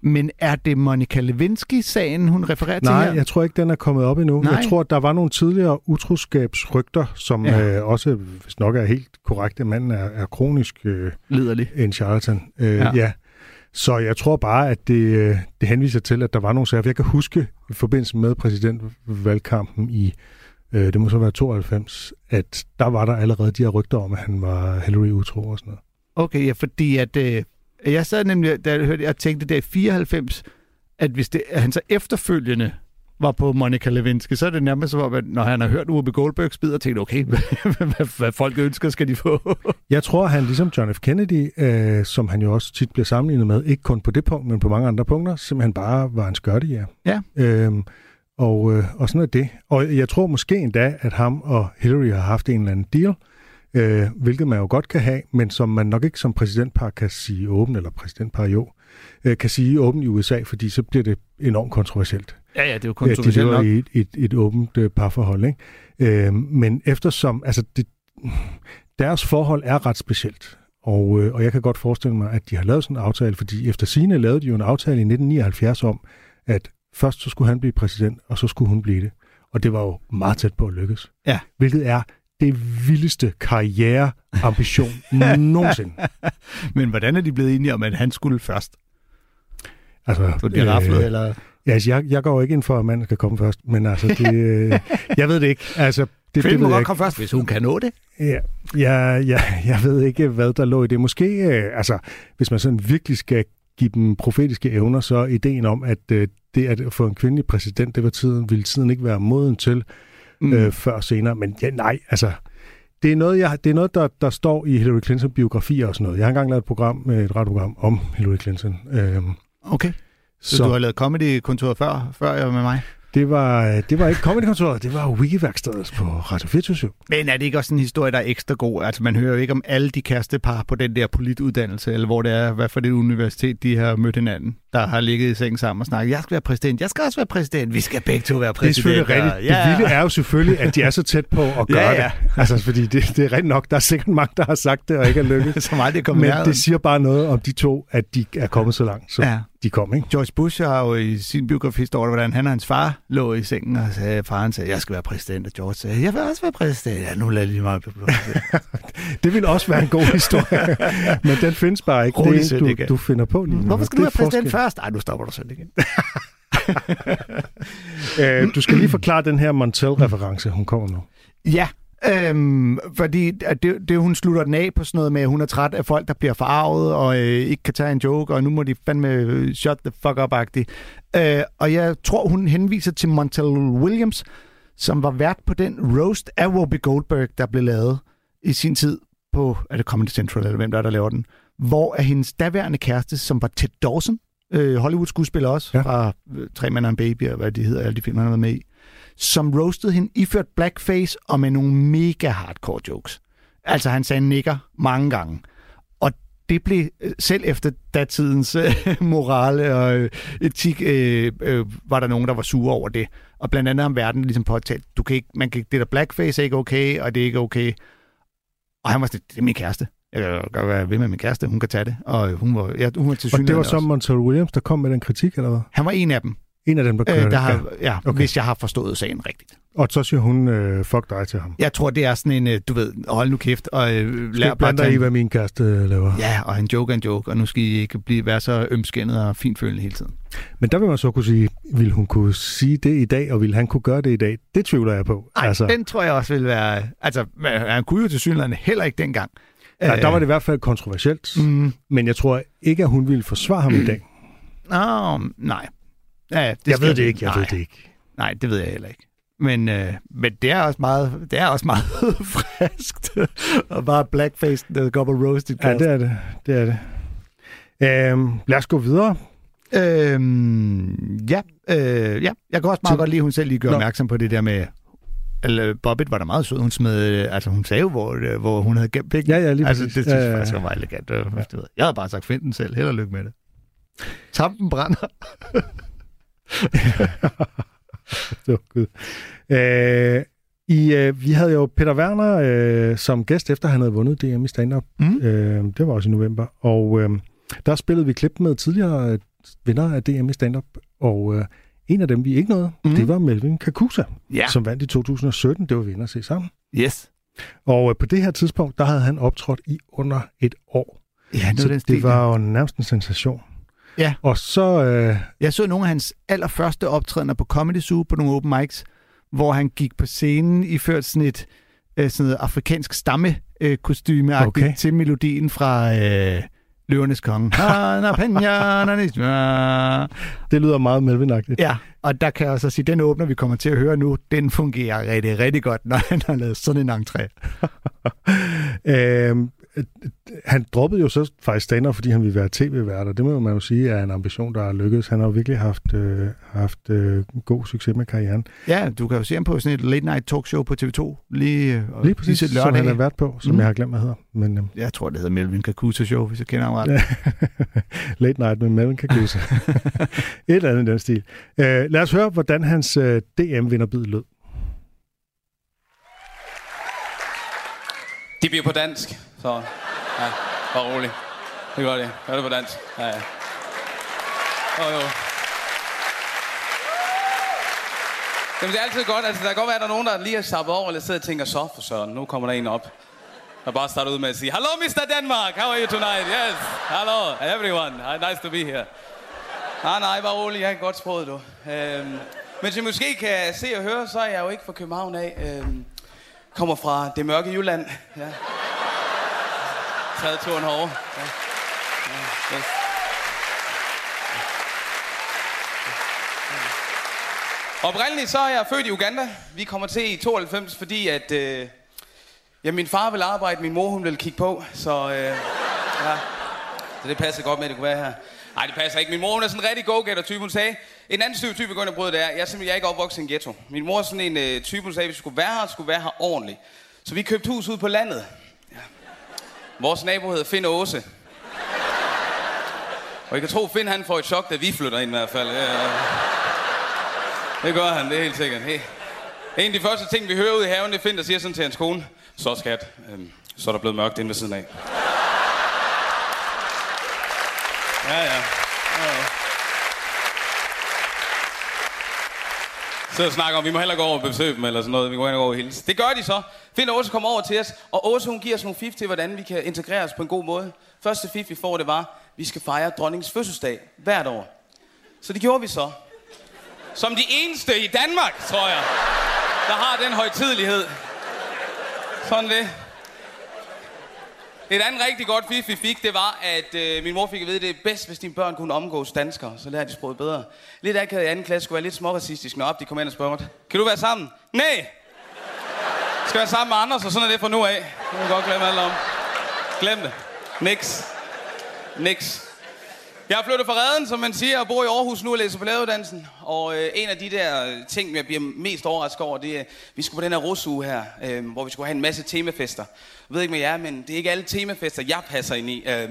Men er det Monica Lewinsky-sagen, hun refererer til Nej, her? jeg tror ikke, den er kommet op endnu. Nej. Jeg tror, der var nogle tidligere utroskabsrygter, som Ja. øh, også, hvis nok er helt korrekt, at manden er, er kronisk øh, Liderlig. en charlatan. Øh, Ja. ja. Så jeg tror bare, at det, øh, det henviser til, at der var nogle sager. For Jeg kan huske i forbindelse med præsidentvalgkampen i, øh, det må så være 92, at der var der allerede de her rygter om, at han var Hillary utro og sådan noget. Okay, ja, fordi at, øh, jeg sad nemlig, da jeg hørte, jeg tænkte der i 94, at hvis det, at han så efterfølgende var på Monica Lewinsky, så er det nærmest som om, at når han har hørt Uwe Goldbergs bid, og tænkte, okay, [LAUGHS] hvad, hvad folk ønsker, skal de få. Jeg tror, han ligesom John F. Kennedy, øh, som han jo også tit bliver sammenlignet med, ikke kun på det punkt, men på mange andre punkter, simpelthen bare var en skørtejæger. Ja. Øhm, og, øh, og sådan er det. Og jeg tror måske endda, at ham og Hillary har haft en eller anden deal, øh, hvilket man jo godt kan have, men som man nok ikke som præsidentpar kan sige åben, eller præsidentpar jo, øh, kan sige åben i USA, fordi så bliver det enormt kontroversielt. Ja, ja, det er jo de kontroversielt lever nok. i et, et, et åbent øh, parforhold. Ikke? Øh, men eftersom, altså det, deres forhold er ret specielt, og, øh, og jeg kan godt forestille mig, at de har lavet sådan en aftale, fordi efter sine lavede de jo en aftale i 1979 om, at først så skulle han blive præsident, og så skulle hun blive det. Og det var jo meget tæt på at lykkes. Ja. Hvilket er det vildeste karriereambition [LAUGHS] nogensinde. Men hvordan er de blevet enige om, at han skulle først? Altså, Så det raflet, eller? Ja, altså, jeg, jeg går ikke ind for, at manden skal komme først, men altså, det, øh, [LAUGHS] jeg ved det ikke. Altså, det, det Kvinden må ved jeg godt komme først, hvis hun kan nå det. Ja, ja, ja, jeg ved ikke, hvad der lå i det. Måske, øh, altså, hvis man sådan virkelig skal give dem profetiske evner, så ideen om, at øh, det at få en kvindelig præsident, det var tiden, ville tiden ikke være moden til Mm. øh, før senere. Men ja, nej, altså, det er noget, jeg, det er noget der, der står i Hillary Clinton-biografier og sådan noget. Jeg har engang lavet et program, øh, et radioprogram om Hillary Clinton. Øh, Okay. Så, så du har lavet comedy-kontoret før, før jeg var med mig? det, var, det var ikke Comedy-kontoret, det var Wikiværkstedet på Radio 24 Men er det ikke også en historie, der er ekstra god? Altså, man hører jo ikke om alle de kærestepar på den der polituddannelse, eller hvor det er, hvad for det universitet, de har mødt hinanden, der har ligget i sengen sammen og snakket, jeg skal være præsident, jeg skal også være præsident, vi skal begge to være Det er præsident. selvfølgelig rigtigt. Det vilde er jo selvfølgelig, at de er så tæt på at gøre Ja, ja, ja. ja. det. Altså, fordi det, det er rigtigt nok. Der er sikkert mange, der har sagt det, og ikke er lykkedes. [LAUGHS] Som aldrig er kommet Men nærheden. det siger bare noget om de to, at de er kommet så langt, som Ja. ja. de kom, ikke? George Bush har jo i sin biografi står der, hvordan han og hans far lå i sengen, og sagde, faren sagde, jeg skal være præsident, og George sagde, jeg vil også være præsident. Ja, nu lader lige mig blive [LAUGHS] præsident. Det ville også være en god historie, [LAUGHS] men den findes bare ikke. Rolig, det er en, du, du finder på lige nu. Hvorfor skal Det du er være præsident forskel først? Ej, nu stopper du selv igen. [LAUGHS] Øh, du skal lige forklare den her Montel-reference, hun kommer med. Ja, øhm, fordi at det, det, hun slutter den af på sådan noget med, at hun er træt af folk, der bliver forarvet og øh, ikke kan tage en joke, og nu må de fandme øh, shut the fuck up-agtigt. Øh, og jeg tror, hun henviser til Montel Williams, som var vært på den roast af Whoopi Goldberg, der blev lavet i sin tid på, er det Comedy Central, eller hvem der er, der laver den, hvor er hendes daværende kæreste, som var Ted Dawson, øh, Hollywood-skuespiller også, ja. Fra øh, Tre Mænd og en Baby, og hvad de hedder, alle de film, han har været med i, som roastede hende iført blackface og med nogle mega hardcore jokes. Altså, han sagde nigger mange gange. Og det blev øh, selv efter datidens øh, [LAUGHS] morale og øh, etik, øh, øh, var der nogen, der var sure over det. Og blandt andet om verden ligesom påtalt, du kan ikke, man kan, det der blackface er ikke okay, og det er ikke okay. Og han var sådan, det er min kæreste. Jeg kan godt være ved med min kæreste, hun kan tage det. Og hun var, ja, hun var til Og det var så Montel Williams, der kom med den kritik, eller hvad? Han var en af dem, En af dem, der øh, kørte. der har, ja. okay. Hvis jeg har forstået sagen rigtigt. Og så siger hun, øh, fuck dig til ham. Jeg tror, det er sådan en, øh, du ved, hold nu kæft, og øh, Skal blande dig i, hvad min kæreste øh, laver. Ja, og en joke er en joke, og nu skal I ikke blive, være så ømskændet og finfølende hele tiden. Men der vil man så kunne sige, vil hun kunne sige det i dag, og vil han kunne gøre det i dag? Det tvivler jeg på. Ej, altså. den tror jeg også vil være... Altså, han kunne jo til synligheden heller ikke dengang. Nej, der var det i hvert fald kontroversielt. Mm. Men jeg tror ikke, at hun ville forsvare ham i dag. Nå, nej. Ja, det jeg ved det ikke, jeg nej, ved det ikke. Nej, det ved jeg heller ikke. Men, øh, men det er også meget, det er også meget [LAUGHS] friskt. og bare blackface, der går på roasted Ja, det er det. Det er det. Øhm, lad os gå videre. Øhm, ja, øh, ja, jeg kan også meget Til- godt lide, at hun selv lige gør Nå. opmærksom på det der med... Eller Bobbit var da meget sød. Hun smed, øh, altså hun sagde jo, hvor, øh, hvor hun havde gemt penge. Ja, ja, lige Altså, det synes jeg Ja, ja, faktisk ja. var meget elegant. Det ved. Jeg havde bare sagt, find den selv. Held og lykke med det. Tampen brænder. [LAUGHS] det var gud. Øh, i, øh, vi havde jo Peter Werner øh, som gæst, efter han havde vundet DM i stand-up. Mm. Øh, det var også i november. Og øh, der spillede vi klip med tidligere øh, vinder af DM i stand-up. Og øh, en af dem, vi ikke nåede, Mm. det var Melvin Kakusa, Ja. som vandt i 2017. Det var vi inde at se sammen. Yes. Og øh, på det her tidspunkt, der havde han optrådt i under et år. Ja, det var stil. det var jo nærmest en sensation. Ja. Og så... Øh, Jeg så nogle af hans allerførste optrædener på Comedy Zoo på nogle open mics, hvor han gik på scenen iført sådan et øh, sådan noget afrikansk stamme øh, kostyme Okay. til melodien fra øh, Løvernes Konge. [LAUGHS] Penya, nanisma. det lyder meget Melvin-agtigt. ja, og der kan jeg også sige, at den åbner, vi kommer til at høre nu, den fungerer rigtig, rigtig godt, når han har lavet sådan en entré. [LAUGHS] Øh, han droppede jo så faktisk stand fordi han ville være tv-vært, og det må man jo sige er en ambition, der er lykkedes. Han har jo virkelig haft, øh, haft øh, god succes med karrieren. Ja, du kan jo se ham på sådan et late night talkshow på TV2 lige, øh, Lige præcis, lige som han har været på, som Mm. jeg har glemt, hvad hedder. Men øh, Jeg tror, det hedder Melvin Kakusa Show, hvis jeg kender ham ret. [LAUGHS] Late Night med Melvin Kakusa. [LAUGHS] Et eller andet i den stil. Øh, lad os høre, hvordan hans øh, DM-vinderbid lød. De bliver på dansk, så ja, bare rolig. Det gør det. Gør det på dansk. Ja, ja. Jo, jo. Jamen, det er altid godt. Altså, der kan godt være, at der er nogen, der lige har sappet over, eller sidder og tænker, så for søren, nu kommer der en op. Der bare starter ud med at sige, Hello, Mr. Denmark, how are you tonight? Yes, hello, everyone, nice to be here. Nej, nej, bare rolig, jeg kan godt sproget, du. Øhm, men som I måske kan se og høre, så er jeg jo ikke fra København af. Øhm, kommer fra det mørke Jylland. Ja. Taget turen herovre. Ja. Ja, yes. Oprindeligt så er jeg født i Uganda. Vi kommer til i 92, fordi at... Øh, ja, min far vil arbejde, min mor hun vil kigge på, så... Øh, ja. Så det passer godt med, at det kunne være her. Nej, det passer ikke. Min mor hun er sådan en rigtig go-getter-type. Hun sagde, en anden type, type går ind og bryde, det er, jeg er simpelthen jeg er ikke opvokset i en ghetto. Min mor er sådan en øh, type, hun sagde, at hvis vi skulle være her, skulle være her ordentligt. Så vi købte hus ude på landet. Ja. Vores nabo hedder Finn Åse. Og jeg kan tro, Finn han får et chok, da vi flytter ind i hvert fald. Ja, det gør han, det er helt sikkert. Hey. En af de første ting, vi hører ud i haven, det er Finn, der siger sådan til hans kone. Så skat, øhm, så er der blevet mørkt inde ved siden af. Ja, ja. Så snakker om, vi må hellere gå over og besøge dem, eller sådan noget. Vi må hellere gå over og hilse. Det gør de så. Finn og Åse kommer over til os, og Åse hun giver os nogle fif til, hvordan vi kan integrere os på en god måde. Første fif, vi får, det var, vi skal fejre dronningens fødselsdag hvert år. Så det gjorde vi så. Som de eneste i Danmark, tror jeg, der har den højtidelighed. Sådan det. Et andet rigtig godt fif, vi fik, det var, at øh, min mor fik at vide, at det er bedst, hvis dine børn kunne omgås danskere. Så lærer de sproget bedre. Lidt akavet i anden klasse skulle være lidt småracistisk, når op de kom ind og spurgte. kan du være sammen? Nej! Skal være sammen med andre, så sådan er det fra nu af. Det kan godt glemme alt om. Glem det. Niks. Niks. Jeg er flyttet fra Reden, som man siger, og bor i Aarhus nu og læser på læreruddannelsen. Og øh, en af de der øh, ting, jeg bliver mest overrasket over, det er, vi skulle på den her rusuge her, øh, hvor vi skulle have en masse temafester. Jeg ved ikke med jer, men det er ikke alle temafester, jeg passer ind i. Øh,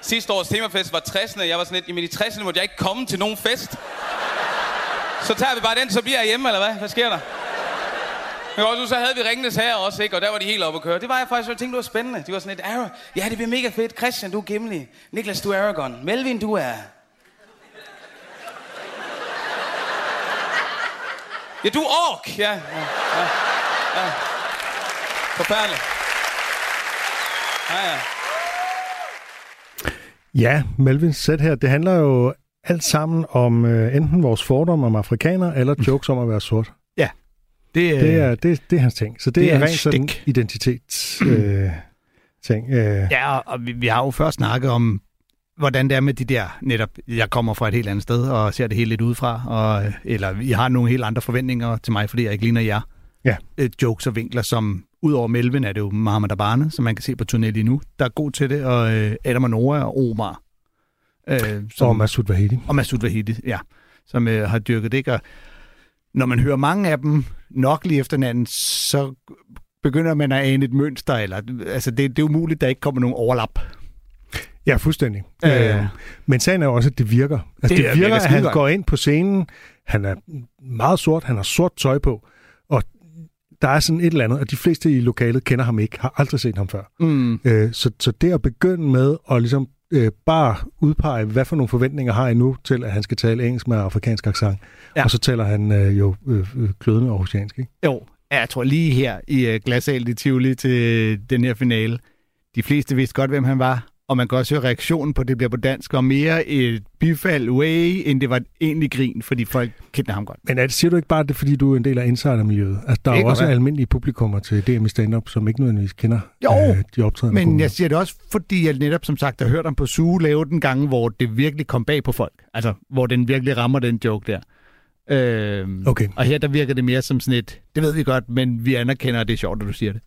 sidste års temafest var 60'erne. Jeg var sådan lidt, jamen i 60'erne måtte jeg ikke komme til nogen fest. Så tager vi bare den, så bliver jeg hjemme, eller hvad? Hvad sker der? Men også, så havde vi Ringnes her også, ikke? Og der var de helt oppe at køre. Det var jeg faktisk, jeg tænkte, det var spændende. De var sådan lidt, Ara, ja, det bliver mega fedt. Christian, du er Gimli. Niklas, du er Aragon. Melvin, du er... Ja, du er ork. Ja, ja, ja. ja. Forfærdeligt. Ja, ja. Ja, Melvins sæt her, det handler jo alt sammen om øh, enten vores fordomme om afrikaner, eller jokes om at være sort. Det, Det er, det, det er hans ting. Så det, det er er en rent sådan stik. identitets [CLEARS THROAT] øh, ting. Øh, Ja, og- vi, vi har jo først snakket om, hvordan det er med de der, netop, jeg kommer fra et helt andet sted, og ser det helt lidt udefra, og, eller vi har nogle helt andre forventninger til mig, fordi jeg ikke ligner jer. Ja. Øh, jokes og vinkler, som udover Melvin er det jo Mohamed Abane, som man kan se på turné lige nu, der er god til det, og øh, Adam og Nora og Omar. Øh, og Masoud Vahedi. og Masoud Vahidi, ja, som øh, har dyrket det. Og når man hører mange af dem nok lige efter hinanden, så begynder man at ane et mønster, eller altså det, det er umuligt, der ikke kommer nogen overlap. Ja, fuldstændig. Øh. Øh, men sagen er også, at det virker. Altså, Det det, virker at han går ind på scenen, Han er meget sort, han har sort tøj på, og der er sådan et eller andet, og de fleste i lokalet kender ham ikke, har aldrig set ham før. Mm. Øh, så, så det at begynde med at ligesom øh, bare udpege, hvad for nogle forventninger har I nu til, at han skal tale engelsk med afrikansk accent, Ja. og så taler han øh, jo øh, øh, klødende aarhusiansk, ikke? Jo, ja, jeg tror lige her i uh, Glassalen i Tivoli til den her finale, de fleste vidste godt, hvem han var, og man kan også høre reaktionen på, at det bliver på dansk, og mere et bifald way, end det var egentlig grin, fordi folk kender ham godt. Men er det, siger du ikke bare, at det er, fordi du er en del af insidermiljøet? Altså, der er jo også være. almindelige publikummer til DM i stand-up, som ikke nødvendigvis kender Jo, øh, de optrædende Men jeg siger det også, fordi jeg netop som sagt har hørt ham på suge lave den gange, hvor det virkelig kom bag på folk. Altså, hvor den virkelig rammer den joke der. Øhm, Okay. Og her der virker det mere som sådan et, det ved vi godt, men vi anerkender, at det er sjovt, at du siger det.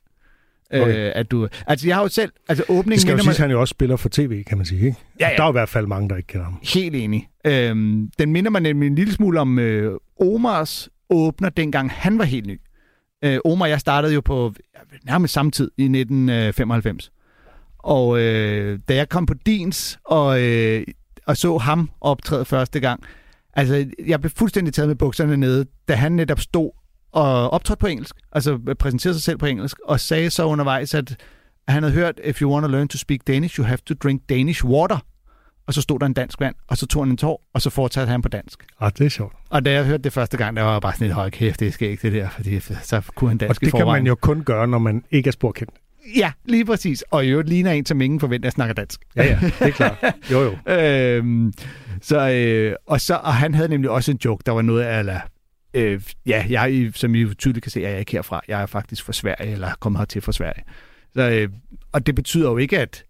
Okay. Øh, at du, altså jeg har jo selv, altså åbningen Det skal jo siges, mig, han jo også spiller for tv, kan man sige, ikke? Ja, ja. Der er jo i hvert fald mange, der ikke kender ham. helt enig. Øhm, den minder mig nemlig en lille smule om øh, Omars åbner, dengang han var helt ny. Øh, Omar og jeg startede jo på nærmest samme tid i 1995. Og øh, da jeg kom på Dins og, øh, og så ham optræde første gang, altså jeg blev fuldstændig taget med bukserne nede, da han netop stod og optrådte på engelsk, altså præsenterede sig selv på engelsk, og sagde så undervejs, at han havde hørt, if you want to learn to speak Danish, you have to drink Danish water. Og så stod der en dansk mand, og så tog han en tår, og så fortsatte han på dansk. Ah, det er sjovt. Og da jeg hørte det første gang, der var bare sådan lidt, høj kæft, det skal ikke det der, fordi så kunne han Og dansk i det kan man jo kun gøre, når man ikke er sporkendt. Ja, lige præcis. Og i øvrigt ligner en, som ingen forventer, at snakker dansk. Ja, ja, det er klart. Jo, jo. [LAUGHS] øhm, så, øh, og, så, og han havde nemlig også en joke, der var noget af, øh, ja, jeg, som I tydeligt kan se, er jeg ikke herfra. Jeg er faktisk fra Sverige, eller er kommet hertil fra Sverige. Så, øh, og det betyder jo ikke, at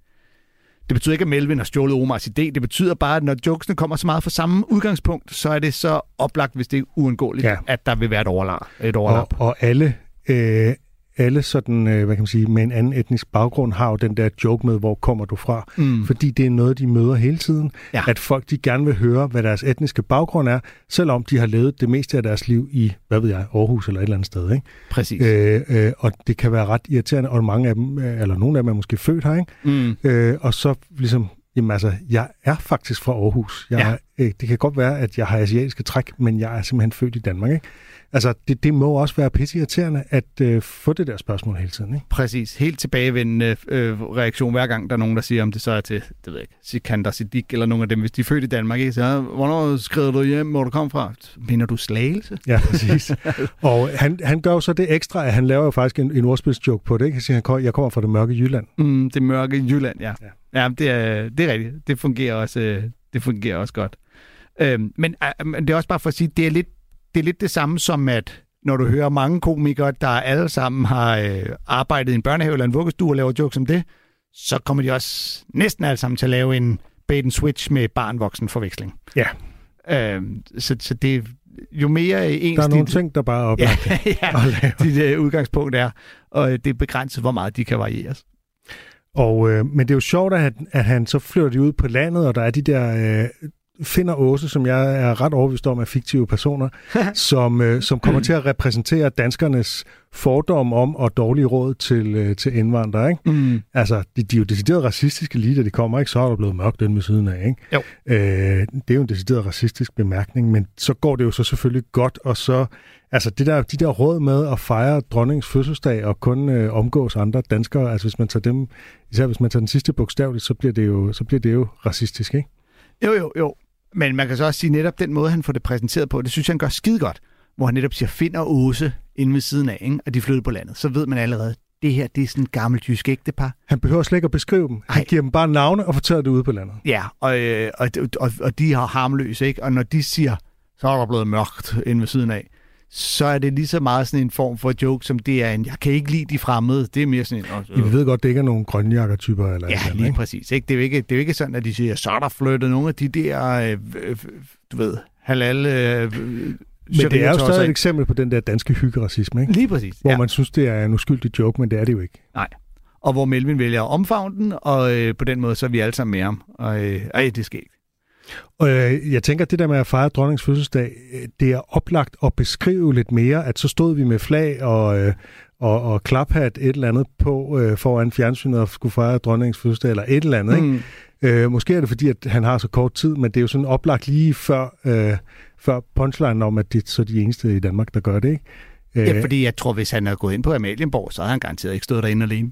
det betyder ikke, at Melvin har stjålet Omars idé. Det betyder bare, at når jokesene kommer så meget fra samme udgangspunkt, så er det så oplagt, hvis det er uundgåeligt, ja. Ja. at der vil være et overlap. Et overlap. Og, og alle, øh, alle sådan, øh, hvad kan man sige, med en anden etnisk baggrund har jo den der joke med, hvor kommer du fra? Mm. Fordi det er noget, de møder hele tiden. Ja. At folk, de gerne vil høre, hvad deres etniske baggrund er, selvom de har levet det meste af deres liv i, hvad ved jeg, Aarhus eller et eller andet sted. Ikke? Præcis. Øh, øh, og det kan være ret irriterende, og mange af dem, øh, eller nogle af dem er måske født her, ikke? Mm. Øh, og så ligesom, jamen altså, jeg er faktisk fra Aarhus. Jeg Ja. ja. er, øh, det kan godt være, at jeg har asiatiske træk, men jeg er simpelthen født i Danmark, ikke? Altså, det, det må også være pisseirriterende at øh, få det der spørgsmål hele tiden, ikke? Præcis. Helt tilbagevendende øh, reaktion hver gang, der er nogen, der siger, om det så er til, det ved jeg ikke, Sikander Siddiq eller nogen af dem, hvis de er født i Danmark, ikke? Så, hvornår skrider du hjem, hvor du kom fra? Mener du slagelse? Ja, præcis. og han, han gør jo så det ekstra, at han laver jo faktisk en, en ordspilsjoke på det, ikke? Han siger, jeg kommer fra det mørke Jylland. Mm, det mørke Jylland, ja. Ja. Ja, ja det, er, det er rigtigt. Det fungerer også, øh, det fungerer også godt. Øhm, men, øh, men det er også bare for at sige, det er lidt det, er lidt det samme som, at når du hører mange komikere, der alle sammen har øh, arbejdet i en børnehave eller en vuggestue og laver jokes om det, så kommer de også næsten alle sammen til at lave en bait and switch med barn-voksen forveksling. Ja. Øhm, så, så det er jo mere ens... Der er nogle dit- ting, der bare er Ja, oplagt ja, [LAUGHS] lave. dit øh, udgangspunkt er, og øh, det er begrænset, hvor meget de kan varieres. Og, øh, men det er jo sjovt, at, at han så flytter de ud på landet, og der er de der øh, Finn og Åse, som jeg er ret overbevist om er fiktive personer, [LAUGHS] som, øh, som kommer til at repræsentere danskernes fordom om og dårlige råd til, øh, til indvandrere. Ikke? Mm. Altså, de, de er jo decideret racistiske lige, da de kommer, ikke? Så er der blevet mørkt den ved siden af, ikke? Jo. Øh, det er jo en decideret racistisk bemærkning, men så går det jo så selvfølgelig godt, og så, altså det der, de der råd med at fejre dronningens fødselsdag og kun øh, omgås andre danskere, altså hvis man tager dem, især hvis man tager den sidste bogstaveligt, så bliver det jo, så bliver det jo racistisk, ikke? Jo, jo, jo. Men man kan så også sige, netop den måde, han får det præsenteret på, det synes jeg, han gør skide godt. Hvor han netop siger Finn og Åse inde ved siden af, ikke? og de flyttede på landet. Så ved man allerede, det her, det er sådan et gammelt jysk ægtepar. Han behøver slet ikke at beskrive dem. Han Ej. giver dem bare navne og fortæller det ude på landet. Ja, og, øh, og, og, og de har harmløse, ikke? Og når de siger, så er der blevet mørkt inde ved siden af, så er det lige så meget sådan en form for joke, som det er en, jeg kan ikke lide de fremmede. Det er mere sådan en... Øh. Vi ved godt, det ikke er nogen grønjakkertyper eller Ja, eller lige ikke? præcis. Ikke? Det, er jo ikke, det er jo ikke sådan, at de siger, så er der flyttet nogle af de der, øh, øh, du ved, halal... Øh, Men det er jo stadig et eksempel på den der danske hyggeracisme, ikke? Lige præcis. Hvor ja. man synes, det er en uskyldig joke, men det er det jo ikke. Og hvor Melvin vælger at omfavne den, og øh, på den måde, så er vi alle sammen med ham. Og øh, ej, det sker ikke. Og øh, jeg tænker, det der med at fejre dronningens fødselsdag, øh, det er oplagt at beskrive lidt mere, at så stod vi med flag og, øh, og, og klaphat et eller andet på øh, foran fjernsynet og skulle fejre dronningens fødselsdag, eller et eller andet, ikke? Mm. Øh, måske er det fordi, at han har så kort tid, men det er jo sådan oplagt lige før, øh, før punchline om, at det er så de eneste i Danmark, der gør det, ikke? Ja, fordi jeg tror, hvis han havde gået ind på Amalienborg, så havde han garanteret ikke stået derinde alene.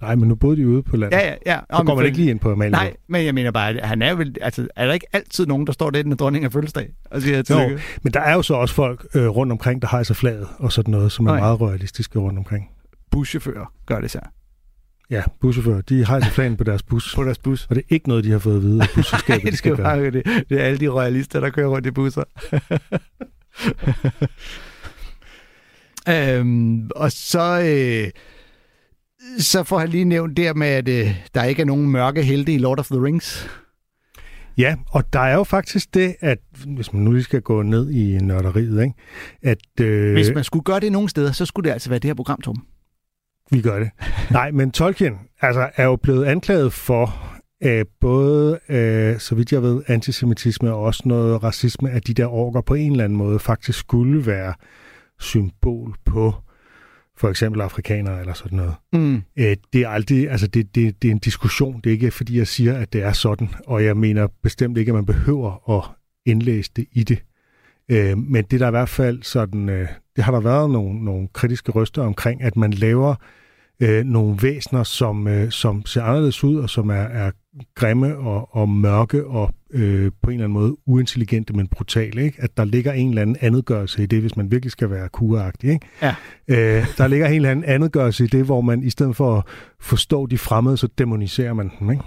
Nej, men nu boede de ude på landet. Ja, ja, ja. Så går man ikke lige ind på Amalienborg. Nej, men jeg mener bare, at han er vel, altså, er der ikke altid nogen, der står der, når dronningen er fødselsdag og siger? Jo, men der er jo så også folk øh, rundt omkring, der hejser flaget og sådan noget, som er Nej. meget realistiske rundt omkring. Buschauffører gør det så. Ja, buschauffører, de hejser flagen på deres bus. På deres bus. Og det er ikke noget, de har fået at vide af busselskabet, [LAUGHS] Nej, de det, skal skal bare, det, det er alle de royalister, der kører rundt i busser. [LAUGHS] øhm, og så, øh, så får han lige nævnt der med, at øh, der ikke er nogen mørke helte i Lord of the Rings. Ja, og der er jo faktisk det, at hvis man nu lige skal gå ned i nørderiet, ikke? at øh, Hvis man skulle gøre det nogen steder, så skulle det altså være det her program, Tom. vi gør det. [LAUGHS] Nej, men Tolkien altså, er jo blevet anklaget for øh, både, øh, så vidt jeg ved, antisemitisme og også noget racisme, at de der orker på en eller anden måde faktisk skulle være symbol på for eksempel afrikanere eller sådan noget. Mm. Øh, det er aldrig, altså det, det, det er en diskussion. Det er ikke, fordi jeg siger, at det er sådan, og jeg mener bestemt ikke, at man behøver at indlæse det i det. Øh, men det der er i hvert fald sådan, øh, det har der været nogle, nogle kritiske røster omkring, at man laver øh, nogle væsener, som, øh, som ser anderledes ud, og som er, er grimme og, og mørke og øh, på en eller anden måde uintelligente, men brutale. Ikke? At der ligger en eller anden andetgørelse i det, hvis man virkelig skal være kuragtig. Ikke? Ja. Øh, der ligger en eller anden andetgørelse i det, hvor man i stedet for at forstå de fremmede, så demoniserer man dem. Ikke?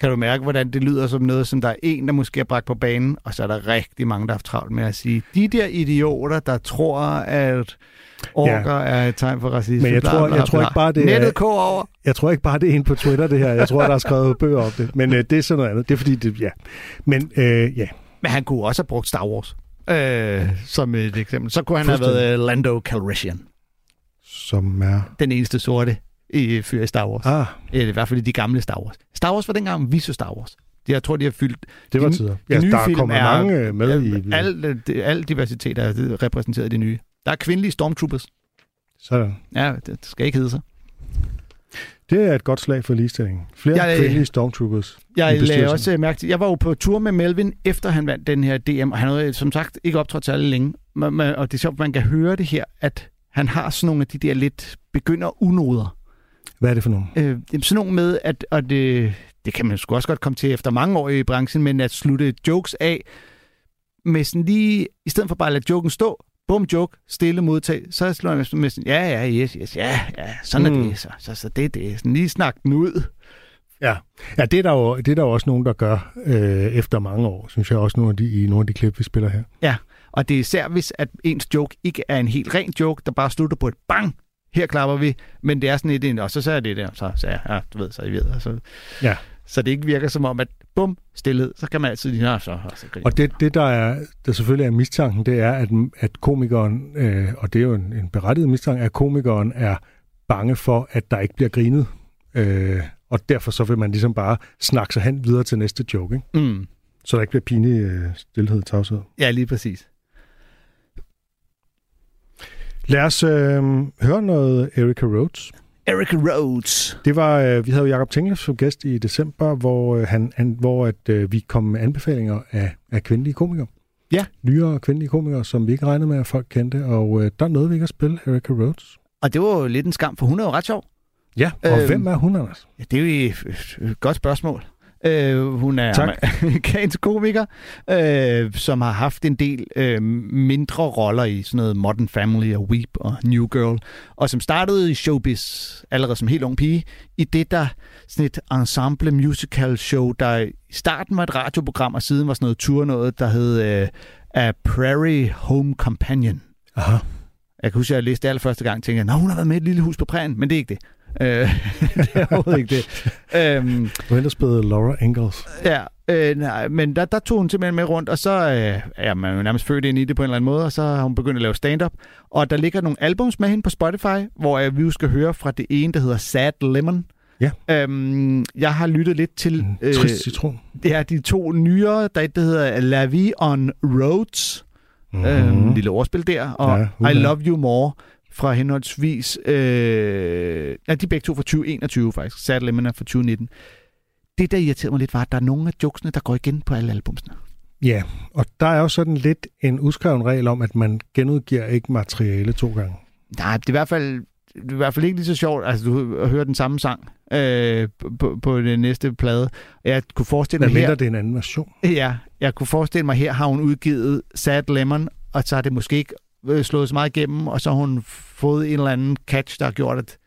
Kan du mærke, hvordan det lyder som noget, som der er en, der måske er bragt på banen, og så er der rigtig mange, der har haft travlt med at sige, de der idioter, der tror, at orker ja. er et tegn for racisme. Men jeg tror- jeg tror ikke bare, det er- Nettet over. Jeg tror ikke bare, det er en på Twitter, det her. Jeg tror, der er skrevet bøger om det. Men øh, det er sådan noget andet. Det er fordi, det, ja. Men øh, ja, Men han kunne også have brugt Star Wars øh, som et eksempel. Så kunne han have været uh, Lando Calrissian, som er... den eneste sorte i fyr i Star Wars. Ah, Eller i hvert fald i de gamle Star Wars. Star Wars var dengang, vi så Star Wars. Jeg tror, de har fyldt... det var De- tider. de Ja, nye der film kommer er- mange øh, med i... Al, al diversitet er repræsenteret i det nye. Der er kvindelige stormtroopers. Sådan. Ja, det skal ikke hedde sig. Det er et godt slag for ligestilling. Flere Jeg- kvindelige stormtroopers. Jeg lagde også øh, mærke til, jeg var jo på tur med Melvin, efter han vandt den her DM, og han havde som sagt ikke optrådt særlig længe. Men- men- Og det er sjovt, man kan høre det her, at han har sådan nogle af de der lidt begynder unoder. Hvad er det for nogen? Øh, sådan nogle med, at, og det, det kan man sgu også godt komme til efter mange år i branchen, men at slutte jokes af med sådan lige, i stedet for bare at lade joken stå, bum joke, stille modtag, så slår jeg med sådan, ja, ja, yes, yes, ja, ja, sådan Mm. er det, så, så, så det er det, sådan lige snak den ud. Ja, ja det, er der jo, det er der jo også nogen, der gør øh, efter mange år, synes jeg også nogle af de, i nogle af de klip, vi spiller her. Og det er især, hvis at ens joke ikke er en helt ren joke, der bare slutter på et bang, her klapper vi, men det er sådan et, en- og så, så er det der, så, så ja, du ved, så I ved, og så, Ja. så det ikke virker som om, at bum, stillhed, så kan man altid lige, "Nå, så, så, så Og det, det der, er, der selvfølgelig er mistanken, det er, at, at komikeren, øh, og det er jo en, en berettiget mistanke, at komikeren er bange for, at der ikke bliver grinet. Øh, og derfor så vil man ligesom bare snakke sig hen videre til næste joke, ikke? Mm. så der ikke bliver pinlig øh, stillhed tavshed. Ja, lige præcis. Lad os øh, høre noget Erika Rhodes. Eric Rhodes. Det var, øh, vi havde jo Jacob Tinglev som gæst i december, hvor, øh, han, han, hvor at, øh, vi kom med anbefalinger af, af kvindelige komikere. Ja. Nyere kvindelige komikere, som vi ikke regnede med, at folk kendte. Og øh, der nåede vi ikke at spille Erika Rhodes. Og det var jo lidt en skam, for hun er jo ret sjov. Ja, og øhm, hvem er hun, Anders? Ja, det er jo et godt spørgsmål. Øh, hun er Tak. amerikansk komiker, øh, som har haft en del øh, mindre roller i sådan noget Modern Family og Weep og New Girl, og som startede i showbiz allerede som helt ung pige, i det der sådan et ensemble musical show, der i starten var et radioprogram, og siden var sådan noget tour noget, der hed øh, A Prairie Home Companion. Aha. Jeg kan huske, at jeg læste det allerførste gang, og tænkte, at hun har været med i et lille hus på prærien, men det er ikke det. Øh, [LAUGHS] det er overhovedet ikke det. Øhm, Du har spillet Laura Ingalls. Ja, øh, nej, men der, der tog hun simpelthen med rundt, og så øh, er man jo nærmest født ind i det på en eller anden måde, og så har hun begyndt at lave stand-up. Og der ligger nogle albums med hende på Spotify, hvor øh, vi jo skal høre fra det ene, der hedder Sad Lemon. Ja. Øhm, jeg har lyttet lidt til En øh, trist citron. det er de to nyere, der er der hedder La Vie on Roads, Mm-hmm. øh, lille ordspil der, og Ja, uha. I Love You More fra henholdsvis, øh, ja, de begge to fra 2021 faktisk, Sad Lemon er fra 2019. Det, der irriterede mig lidt, var, at der er nogle af jokesene, der går igen på alle albumsene. Ja, og der er jo sådan lidt en uskreven regel om, at man genudgiver ikke materiale to gange. Nej, det er i hvert fald, det er i hvert fald ikke lige så sjovt, altså du hører den samme sang øh, på, på den næste plade. Jeg kunne forestille mig her... det er en anden version. Ja, jeg kunne forestille mig, her har hun udgivet Sad Lemon, og så har det måske ikke slået så meget igennem, og så har hun fået en eller anden catch, der har gjort, at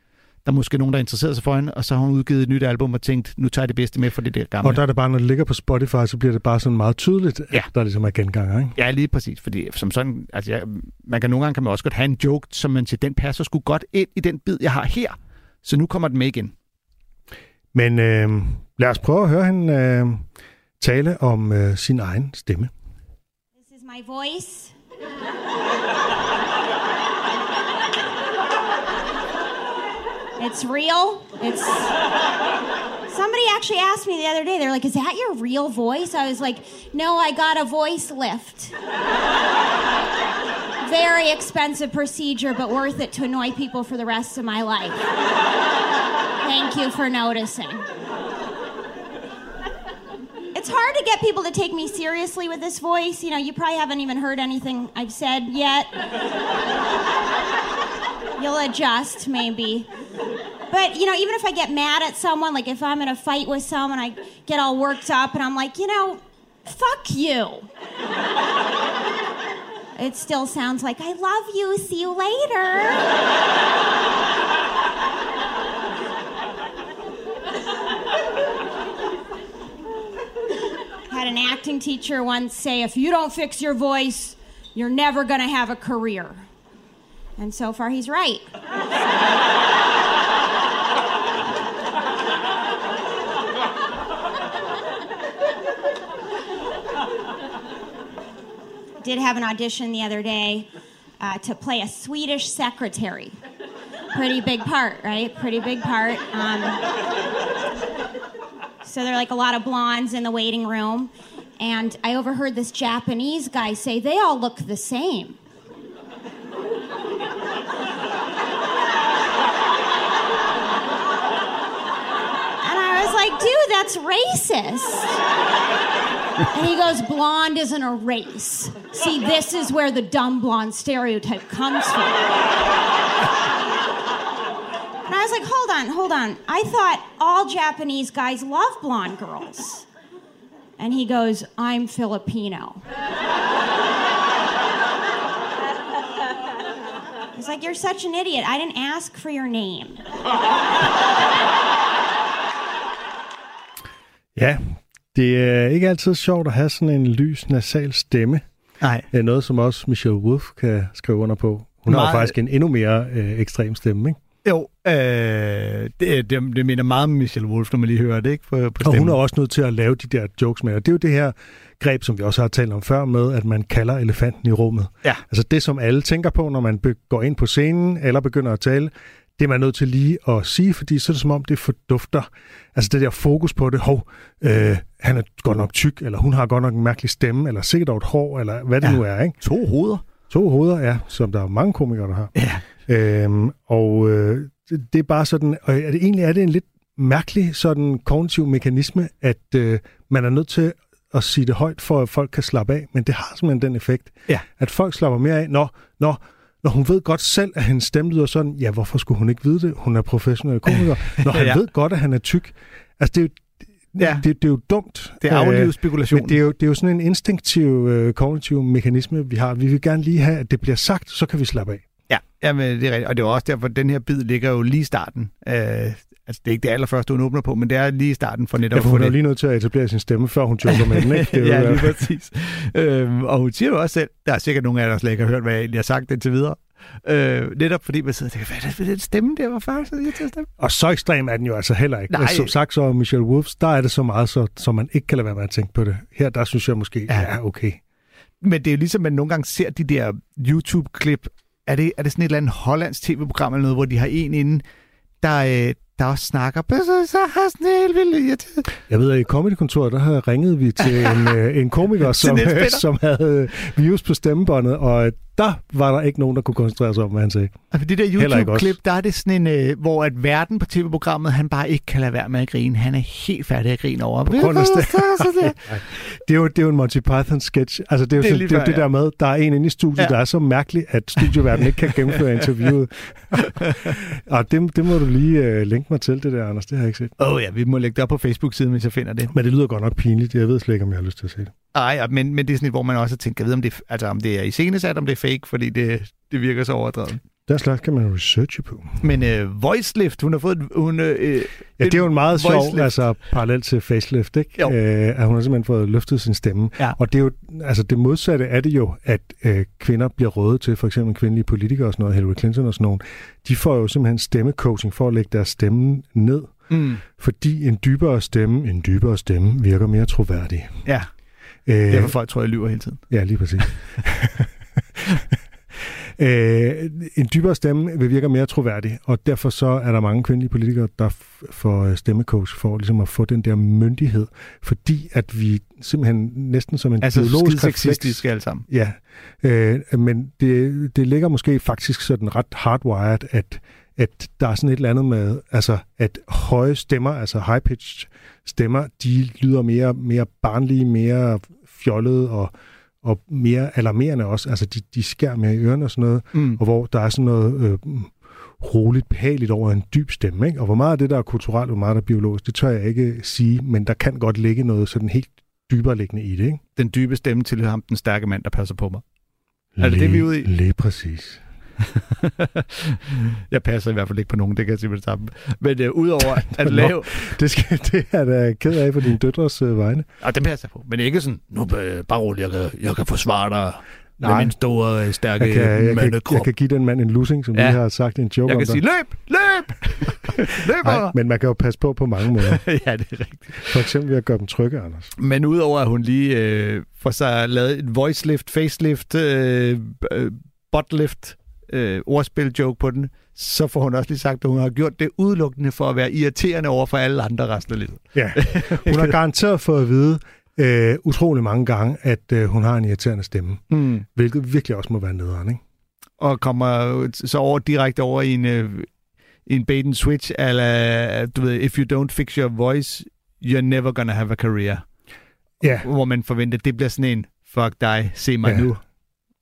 der er måske nogen, der interesserer sig for hende, og så har hun udgivet et nyt album og tænkt, nu tager jeg det bedste med for det der gamle. Og der er det bare, når det ligger på Spotify, så bliver det bare sådan meget tydeligt, Ja. at der ligesom er genganger, ikke? Ja, lige præcis, fordi som sådan, altså jeg, man kan nogle gange kan man også godt have en joke, som man siger, den passer sgu godt ind i den bid, jeg har her, så nu kommer den med igen. Men øh, lad os prøve at høre hende øh, tale om øh, sin egen stemme. This is my voice. It's real. It's. Somebody actually asked me the other day, they're like, Is that your real voice? I was like, No, I got a voice lift. Very expensive procedure, but worth it to annoy people for the rest of my life. Thank you for noticing. It's hard to get people to take me seriously with this voice. You know, you probably haven't even heard anything I've said yet. You'll adjust, maybe. But, you know, even if I get mad at someone, like if I'm in a fight with someone, I get all worked up and I'm like, you know, fuck you. It still sounds like, I love you, see you later. An acting teacher once say, if you don't fix your voice, you're never going to have a career. And so far, he's right. [LAUGHS] Did have an audition the other day uh, to play a Swedish secretary. Pretty big part, right? Pretty big part. Um, so there are like a lot of blondes in the waiting room. And I overheard this Japanese guy say, they all look the same. And I was like, dude, that's racist. And he goes, blonde isn't a race. See, this is where the dumb blonde stereotype comes from. And I was like, hold on, hold on. I thought all Japanese guys love blonde girls. And he goes, I'm Filipino. He's like, you're such an idiot. I didn't ask for your name. [LAUGHS] Ja, det er ikke altid sjovt at have sådan en lys nasal stemme. Nej. Det er noget, som også Michelle Wolf kan skrive under på. Hun har jo Meget- faktisk en endnu mere øh, ekstrem stemme, ikke? Jo, øh, det, det, det minder meget om Michelle Wolf, når man lige hører det, ikke? På, på Og stemmen. hun er også nødt til at lave de der jokes med. Og det er jo det her greb, som vi også har talt om før, med at man kalder elefanten i rummet. Ja. Altså det, som alle tænker på, når man går ind på scenen eller begynder at tale, det er man nødt til lige at sige, fordi så er det som om, det fordufter. Altså det der fokus på det, hov, øh, han er godt nok tyk, eller hun har godt nok en mærkelig stemme, eller sikkert et hår, eller hvad det Ja. nu er, ikke? To hoveder. To hoveder, ja, som der er mange komikere, der har. Ja. Øhm, og øh, det, er bare sådan, og er det, egentlig er det en lidt mærkelig sådan kognitiv mekanisme, at øh, man er nødt til at sige det højt, for at folk kan slappe af, men det har simpelthen den effekt, Ja. at folk slapper mere af, når, når, når hun ved godt selv, at hendes stemme lyder sådan, ja, hvorfor skulle hun ikke vide det? Hun er professionel komiker. [LAUGHS] Når han Ja. ved godt, at han er tyk. Altså, det er jo, Ja. det, det er jo dumt. Det er Øh, aflivet spekulation. men det er, jo, det er jo sådan en instinktiv øh, kognitiv mekanisme, vi har. Vi vil gerne lige have, at det bliver sagt, så kan vi slappe af. Ja, jamen, det er rigtigt. Og det er jo også derfor, at den her bid ligger jo lige i starten. Øh, altså, det er ikke det allerførste, hun åbner på, men det er lige i starten for netop Ja, at for hun er jo det. lige nødt til at etablere sin stemme, før hun joker med den, ikke? [LAUGHS] Det er jo, ja, øh, lige præcis. Øhm, og hun siger jo også selv, der er sikkert nogen af jer, der slet ikke har hørt, hvad jeg egentlig har sagt indtil videre. Øh, netop fordi man sidder og tænker, hvad er det for den stemme der? Hvor fanden så jeg til at stemme? Og så ekstrem er den jo altså heller ikke. Nej. Som sagt, så er Michelle Wolfs, der er det så meget, så, så man ikke kan lade være med at tænke på det. Her, der synes jeg måske, Ja. ja, okay. Men det er jo ligesom, man nogle gange ser de der YouTube-klip. Er det, er det sådan et eller andet hollandsk tv-program eller noget, hvor de har en inde, der, øh, der også snakker, så, så har sådan helt vildt. Jeg ved, at i Comedy-kontoret, der ringet vi til en, [LAUGHS] øh, en komiker, som, øh, som havde virus på stemmebåndet, og der var der ikke nogen, der kunne koncentrere sig om, hvad han sagde. Altså, det der. YouTube-klip, der er det sådan en, øh, hvor at verden på tv-programmet, han bare ikke kan lade være med at grine. Han er helt færdig at grine over. På grund af det. [LAUGHS] Det er, jo, det er jo en Monty Python-sketch. Altså, det er jo Det er lige det, før, det ja. der med, der er en inde i studiet, ja. der er så mærkelig, at studieverdenen ikke kan gennemføre [LAUGHS] interviewet. og det, det må du lige øh, linke mig til, det der, Anders. Det har jeg ikke set. Åh oh, ja, vi må lægge det op på Facebook-siden, hvis jeg finder det. Men det lyder godt nok pinligt. Jeg ved slet ikke, om jeg har lyst til at se det. Ej, men, men det er sådan et, hvor man også har tænkt, vide, om det, altså, om det er iscenesat, om det er fake, fordi det, det virker så overdrevet. Der slags kan man researche på. Men øh, Voicelift, hun har fået... et- Hun, øh, Ja, det er jo en meget sjov, altså parallel til facelift, ikke? Jo. Øh, at hun har simpelthen fået løftet sin stemme. Ja. Og det er jo, altså det modsatte er det jo, at øh, kvinder bliver rådet til, for eksempel kvindelige politikere og sådan noget, Hillary Clinton og sådan nogen, de får jo simpelthen stemmecoaching for at lægge deres stemme ned, Mm, fordi en dybere stemme, en dybere stemme virker mere troværdig. ja, Øh, derfor folk tror, jeg lyver hele tiden. Ja, lige præcis. [LAUGHS] øh, en dybere stemme vil virke mere troværdig, og derfor så er der mange kvindelige politikere, der får øh, stemmecoach for ligesom at få den der myndighed, fordi at vi simpelthen næsten som en Altså biologisk refleks... alle sammen. Ja, øh, men det, det ligger måske faktisk sådan ret hardwired, at, at der er sådan et eller andet med, altså at høje stemmer, altså high-pitched stemmer, de lyder mere, mere barnlige, mere fjollede og, og mere alarmerende også. Altså de, de skærer mere i ørerne og sådan noget, Mm. og hvor der er sådan noget øh, roligt, behageligt over en dyb stemme. Ikke? Og hvor meget af det, der er kulturelt, og hvor meget der er biologisk, det tør jeg ikke sige, men der kan godt ligge noget sådan helt dybere liggende i det. Ikke? Den dybe stemme tilhører ham, den stærke mand, der passer på mig. Er det det, vi er ude i? Lige præcis. [LAUGHS] jeg passer i hvert fald ikke på nogen, det kan jeg sige med det samme. Men øh, udover at lave... Det, skal, [LAUGHS] det er jeg da ked af på dine døtres øh, vegne. Og det passer jeg på. Men ikke sådan, nu øh, bare rolig, jeg kan, jeg kan forsvare dig med Nej. min store, øh, stærke Jeg kan, jeg, kan, mandekrop. jeg kan give den mand en lussing, som Ja. ja. vi har sagt i en joke jeg om kan dig. sige, løb, løb, [LAUGHS] løb Nej, men man kan jo passe på på mange måder. ja, det er rigtigt. For eksempel ved at gøre dem trygge, Anders. Men udover at hun lige øh, får sig lavet et voicelift, facelift, øh, øh, buttlift, øh, ordspil joke på den, så får hun også lige sagt, at hun har gjort det udelukkende for at være irriterende over for alle andre resten af livet. Ja. Hun har garanteret fået at vide øh, utrolig mange gange, at øh, hun har en irriterende stemme. Mm. Hvilket virkelig også må være nederen, ikke? Og kommer så over direkte over i en, øh, en bait and switch, eller du ved, if you don't fix your voice, you're never gonna have a career. Ja. Hvor man forventer, det bliver sådan en, fuck dig, se mig Ja. nu.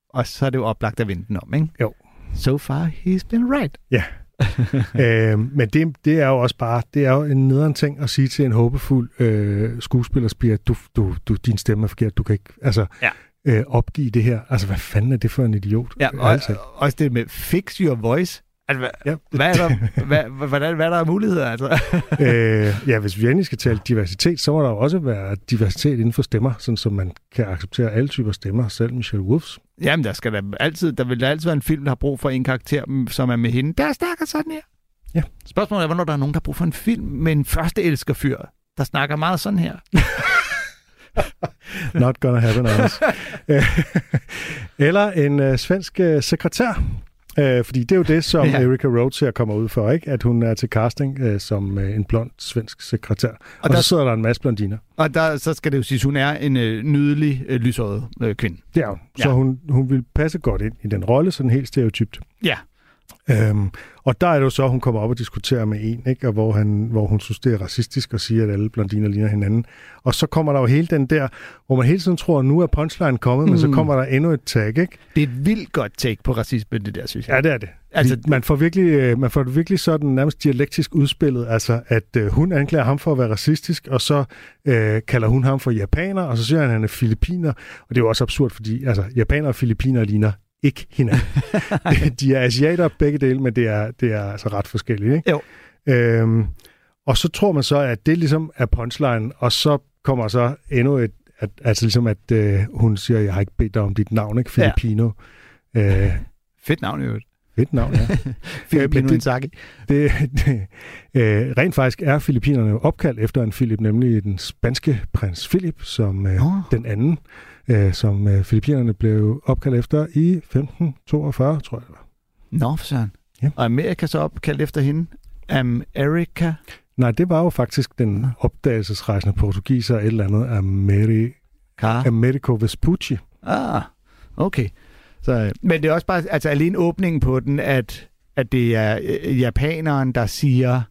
Og så er det jo oplagt at vende den om, ikke? Jo. So far, he's been right. [LAUGHS] øh, men det, det er jo også bare, det er jo en nederen ting at sige til en håbefuld øh, skuespiller, Spia, du, du, du, din stemme er forkert, du kan ikke altså, Ja. øh, opgive det her. Altså, hvad fanden er det for en idiot? Ja, og, talt. også det med fix your voice. Altså, hvad, Ja. hvad, er der, [LAUGHS] hvad, hvad, hvad er der af muligheder? Altså? [LAUGHS] øh, ja, hvis vi endelig skal tale diversitet, så må der jo også være diversitet inden for stemmer, sådan så man kan acceptere alle typer stemmer, selv Michelle Wolfs. Jamen, der, skal der, altid, der vil der altid være en film, der har brug for en karakter, mm, som er med hende. Der er snakker sådan her. Ja. Spørgsmålet er, hvornår der er nogen, der har brug for en film med en første elskerfyr, der snakker meget sådan her. [LAUGHS] Not gonna happen, Anders. [LAUGHS] Eller en øh, svensk øh, sekretær. Øh, fordi det er jo det, som [LAUGHS] Ja. Erika Rhodes her kommer ud for, ikke? At hun er til casting øh, som øh, en blond svensk sekretær. Og, og der- så sidder der en masse blondiner. Og der, så skal det jo siges, hun er en øh, nydelig, øh, lyshåret øh, kvinde. Det er hun. Så Ja. hun, hun vil passe godt ind i den rolle, sådan helt stereotypt. Ja. Øhm, og der er det jo så, at hun kommer op og diskuterer med en, ikke? Og hvor, han, hvor hun synes, det er racistisk at sige, at alle blondiner ligner hinanden. Og så kommer der jo hele den der, hvor man hele tiden tror, at nu er punchline kommet, mm. men så Mm. kommer der endnu et tag, ikke? Det er et vildt godt take på racisme, det der, synes jeg. Ja, det er det. Altså- Altså, man får virkelig, øh, man får det virkelig sådan nærmest dialektisk udspillet, altså at øh, hun anklager ham for at være racistisk, og så øh, kalder hun ham for japaner, og så siger han, at han er filipiner. Og det er jo også absurd, fordi altså, japaner og filipiner ligner ikke hinanden. [LAUGHS] De er asiater begge dele, men det er, det er altså ret forskelligt. Ikke? Jo. Øhm, og så tror man så, at det ligesom er punchline, og så kommer så endnu et, at, altså ligesom at øh, hun siger, jeg har ikke bedt dig om dit navn, ikke? Ja. Filipino. Øh, [LAUGHS] Fedt navn i øvrigt. fedt navn, ja. [LAUGHS] Filipino det- Inzaghi. Det, det, øh, rent faktisk er Filippinerne jo opkaldt efter en Philip, nemlig den spanske prins Philip, som øh, Nå. den anden, øh, som øh, Filippinerne blev opkaldt efter i 1542, tror jeg det var. Nå, for søren. Ja. Og Amerika så opkaldt efter hende. America. Nej, det var jo faktisk den opdagelsesrejsende portugiser, et eller andet, Ameri-. Americo Vespucci. Ah, okay. Så, øh, men det er også bare, altså alene åbningen på den, at, at det er øh, japaneren, der siger,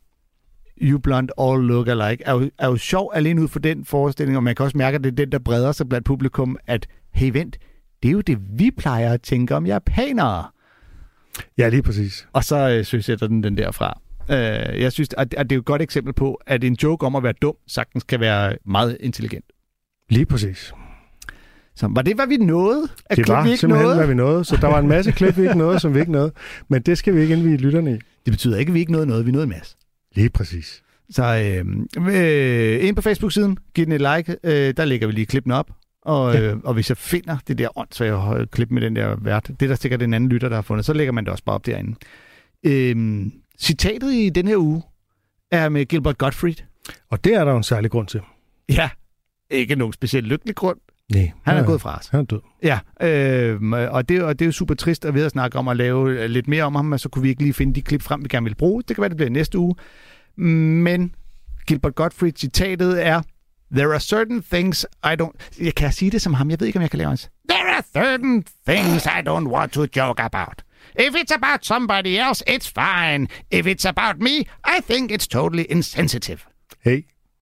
you blonde all look alike, er jo, er jo sjov alene ud for den forestilling, og man kan også mærke, at det er den, der breder sig blandt publikum, at hey vent, det er jo det, vi plejer at tænke om japanere. Ja, lige præcis. Og så øh, søsætter den den derfra. Øh, jeg synes, at, at det er jo et godt eksempel på, at en joke om at være dum sagtens kan være meget intelligent. Lige præcis. Så var det, hvad vi nåede? At Det var vi ikke simpelthen, nåede? hvad vi nåede. Så der var en masse klip, vi ikke nåede, som vi ikke nåede. Men det skal vi ikke indvige lytterne i. Det betyder ikke, at vi ikke nåede noget. Vi nåede en masse. Lige præcis. Så øh, øh, ind på Facebook-siden, giv den et like. Øh, der lægger vi lige klippen op. Og, Ja. øh, og hvis jeg finder det der åndssvage klip med den der vært, det er der sikkert en anden lytter, der har fundet, så lægger man det også bare op derinde. Øh, citatet i den her uge er med Gilbert Gottfried. Og det er der jo en særlig grund til. Ja, ikke nogen specielt lykkelig grund. Nej. Han er gået fra os. Han er død. Ja, øh, og, det, og det er jo super trist at ved at snakke om at lave øh, lidt mere om ham, men så kunne vi ikke lige finde de klip frem, vi gerne vil bruge. Det kan være, det bliver næste uge. Men Gilbert Gottfried citatet er, There are certain things I don't... Jeg kan sige det som ham, jeg ved ikke, om jeg kan lave hans. There are certain things I don't want to joke about. If it's about somebody else, it's fine. If it's about me, I think it's totally insensitive. Hey,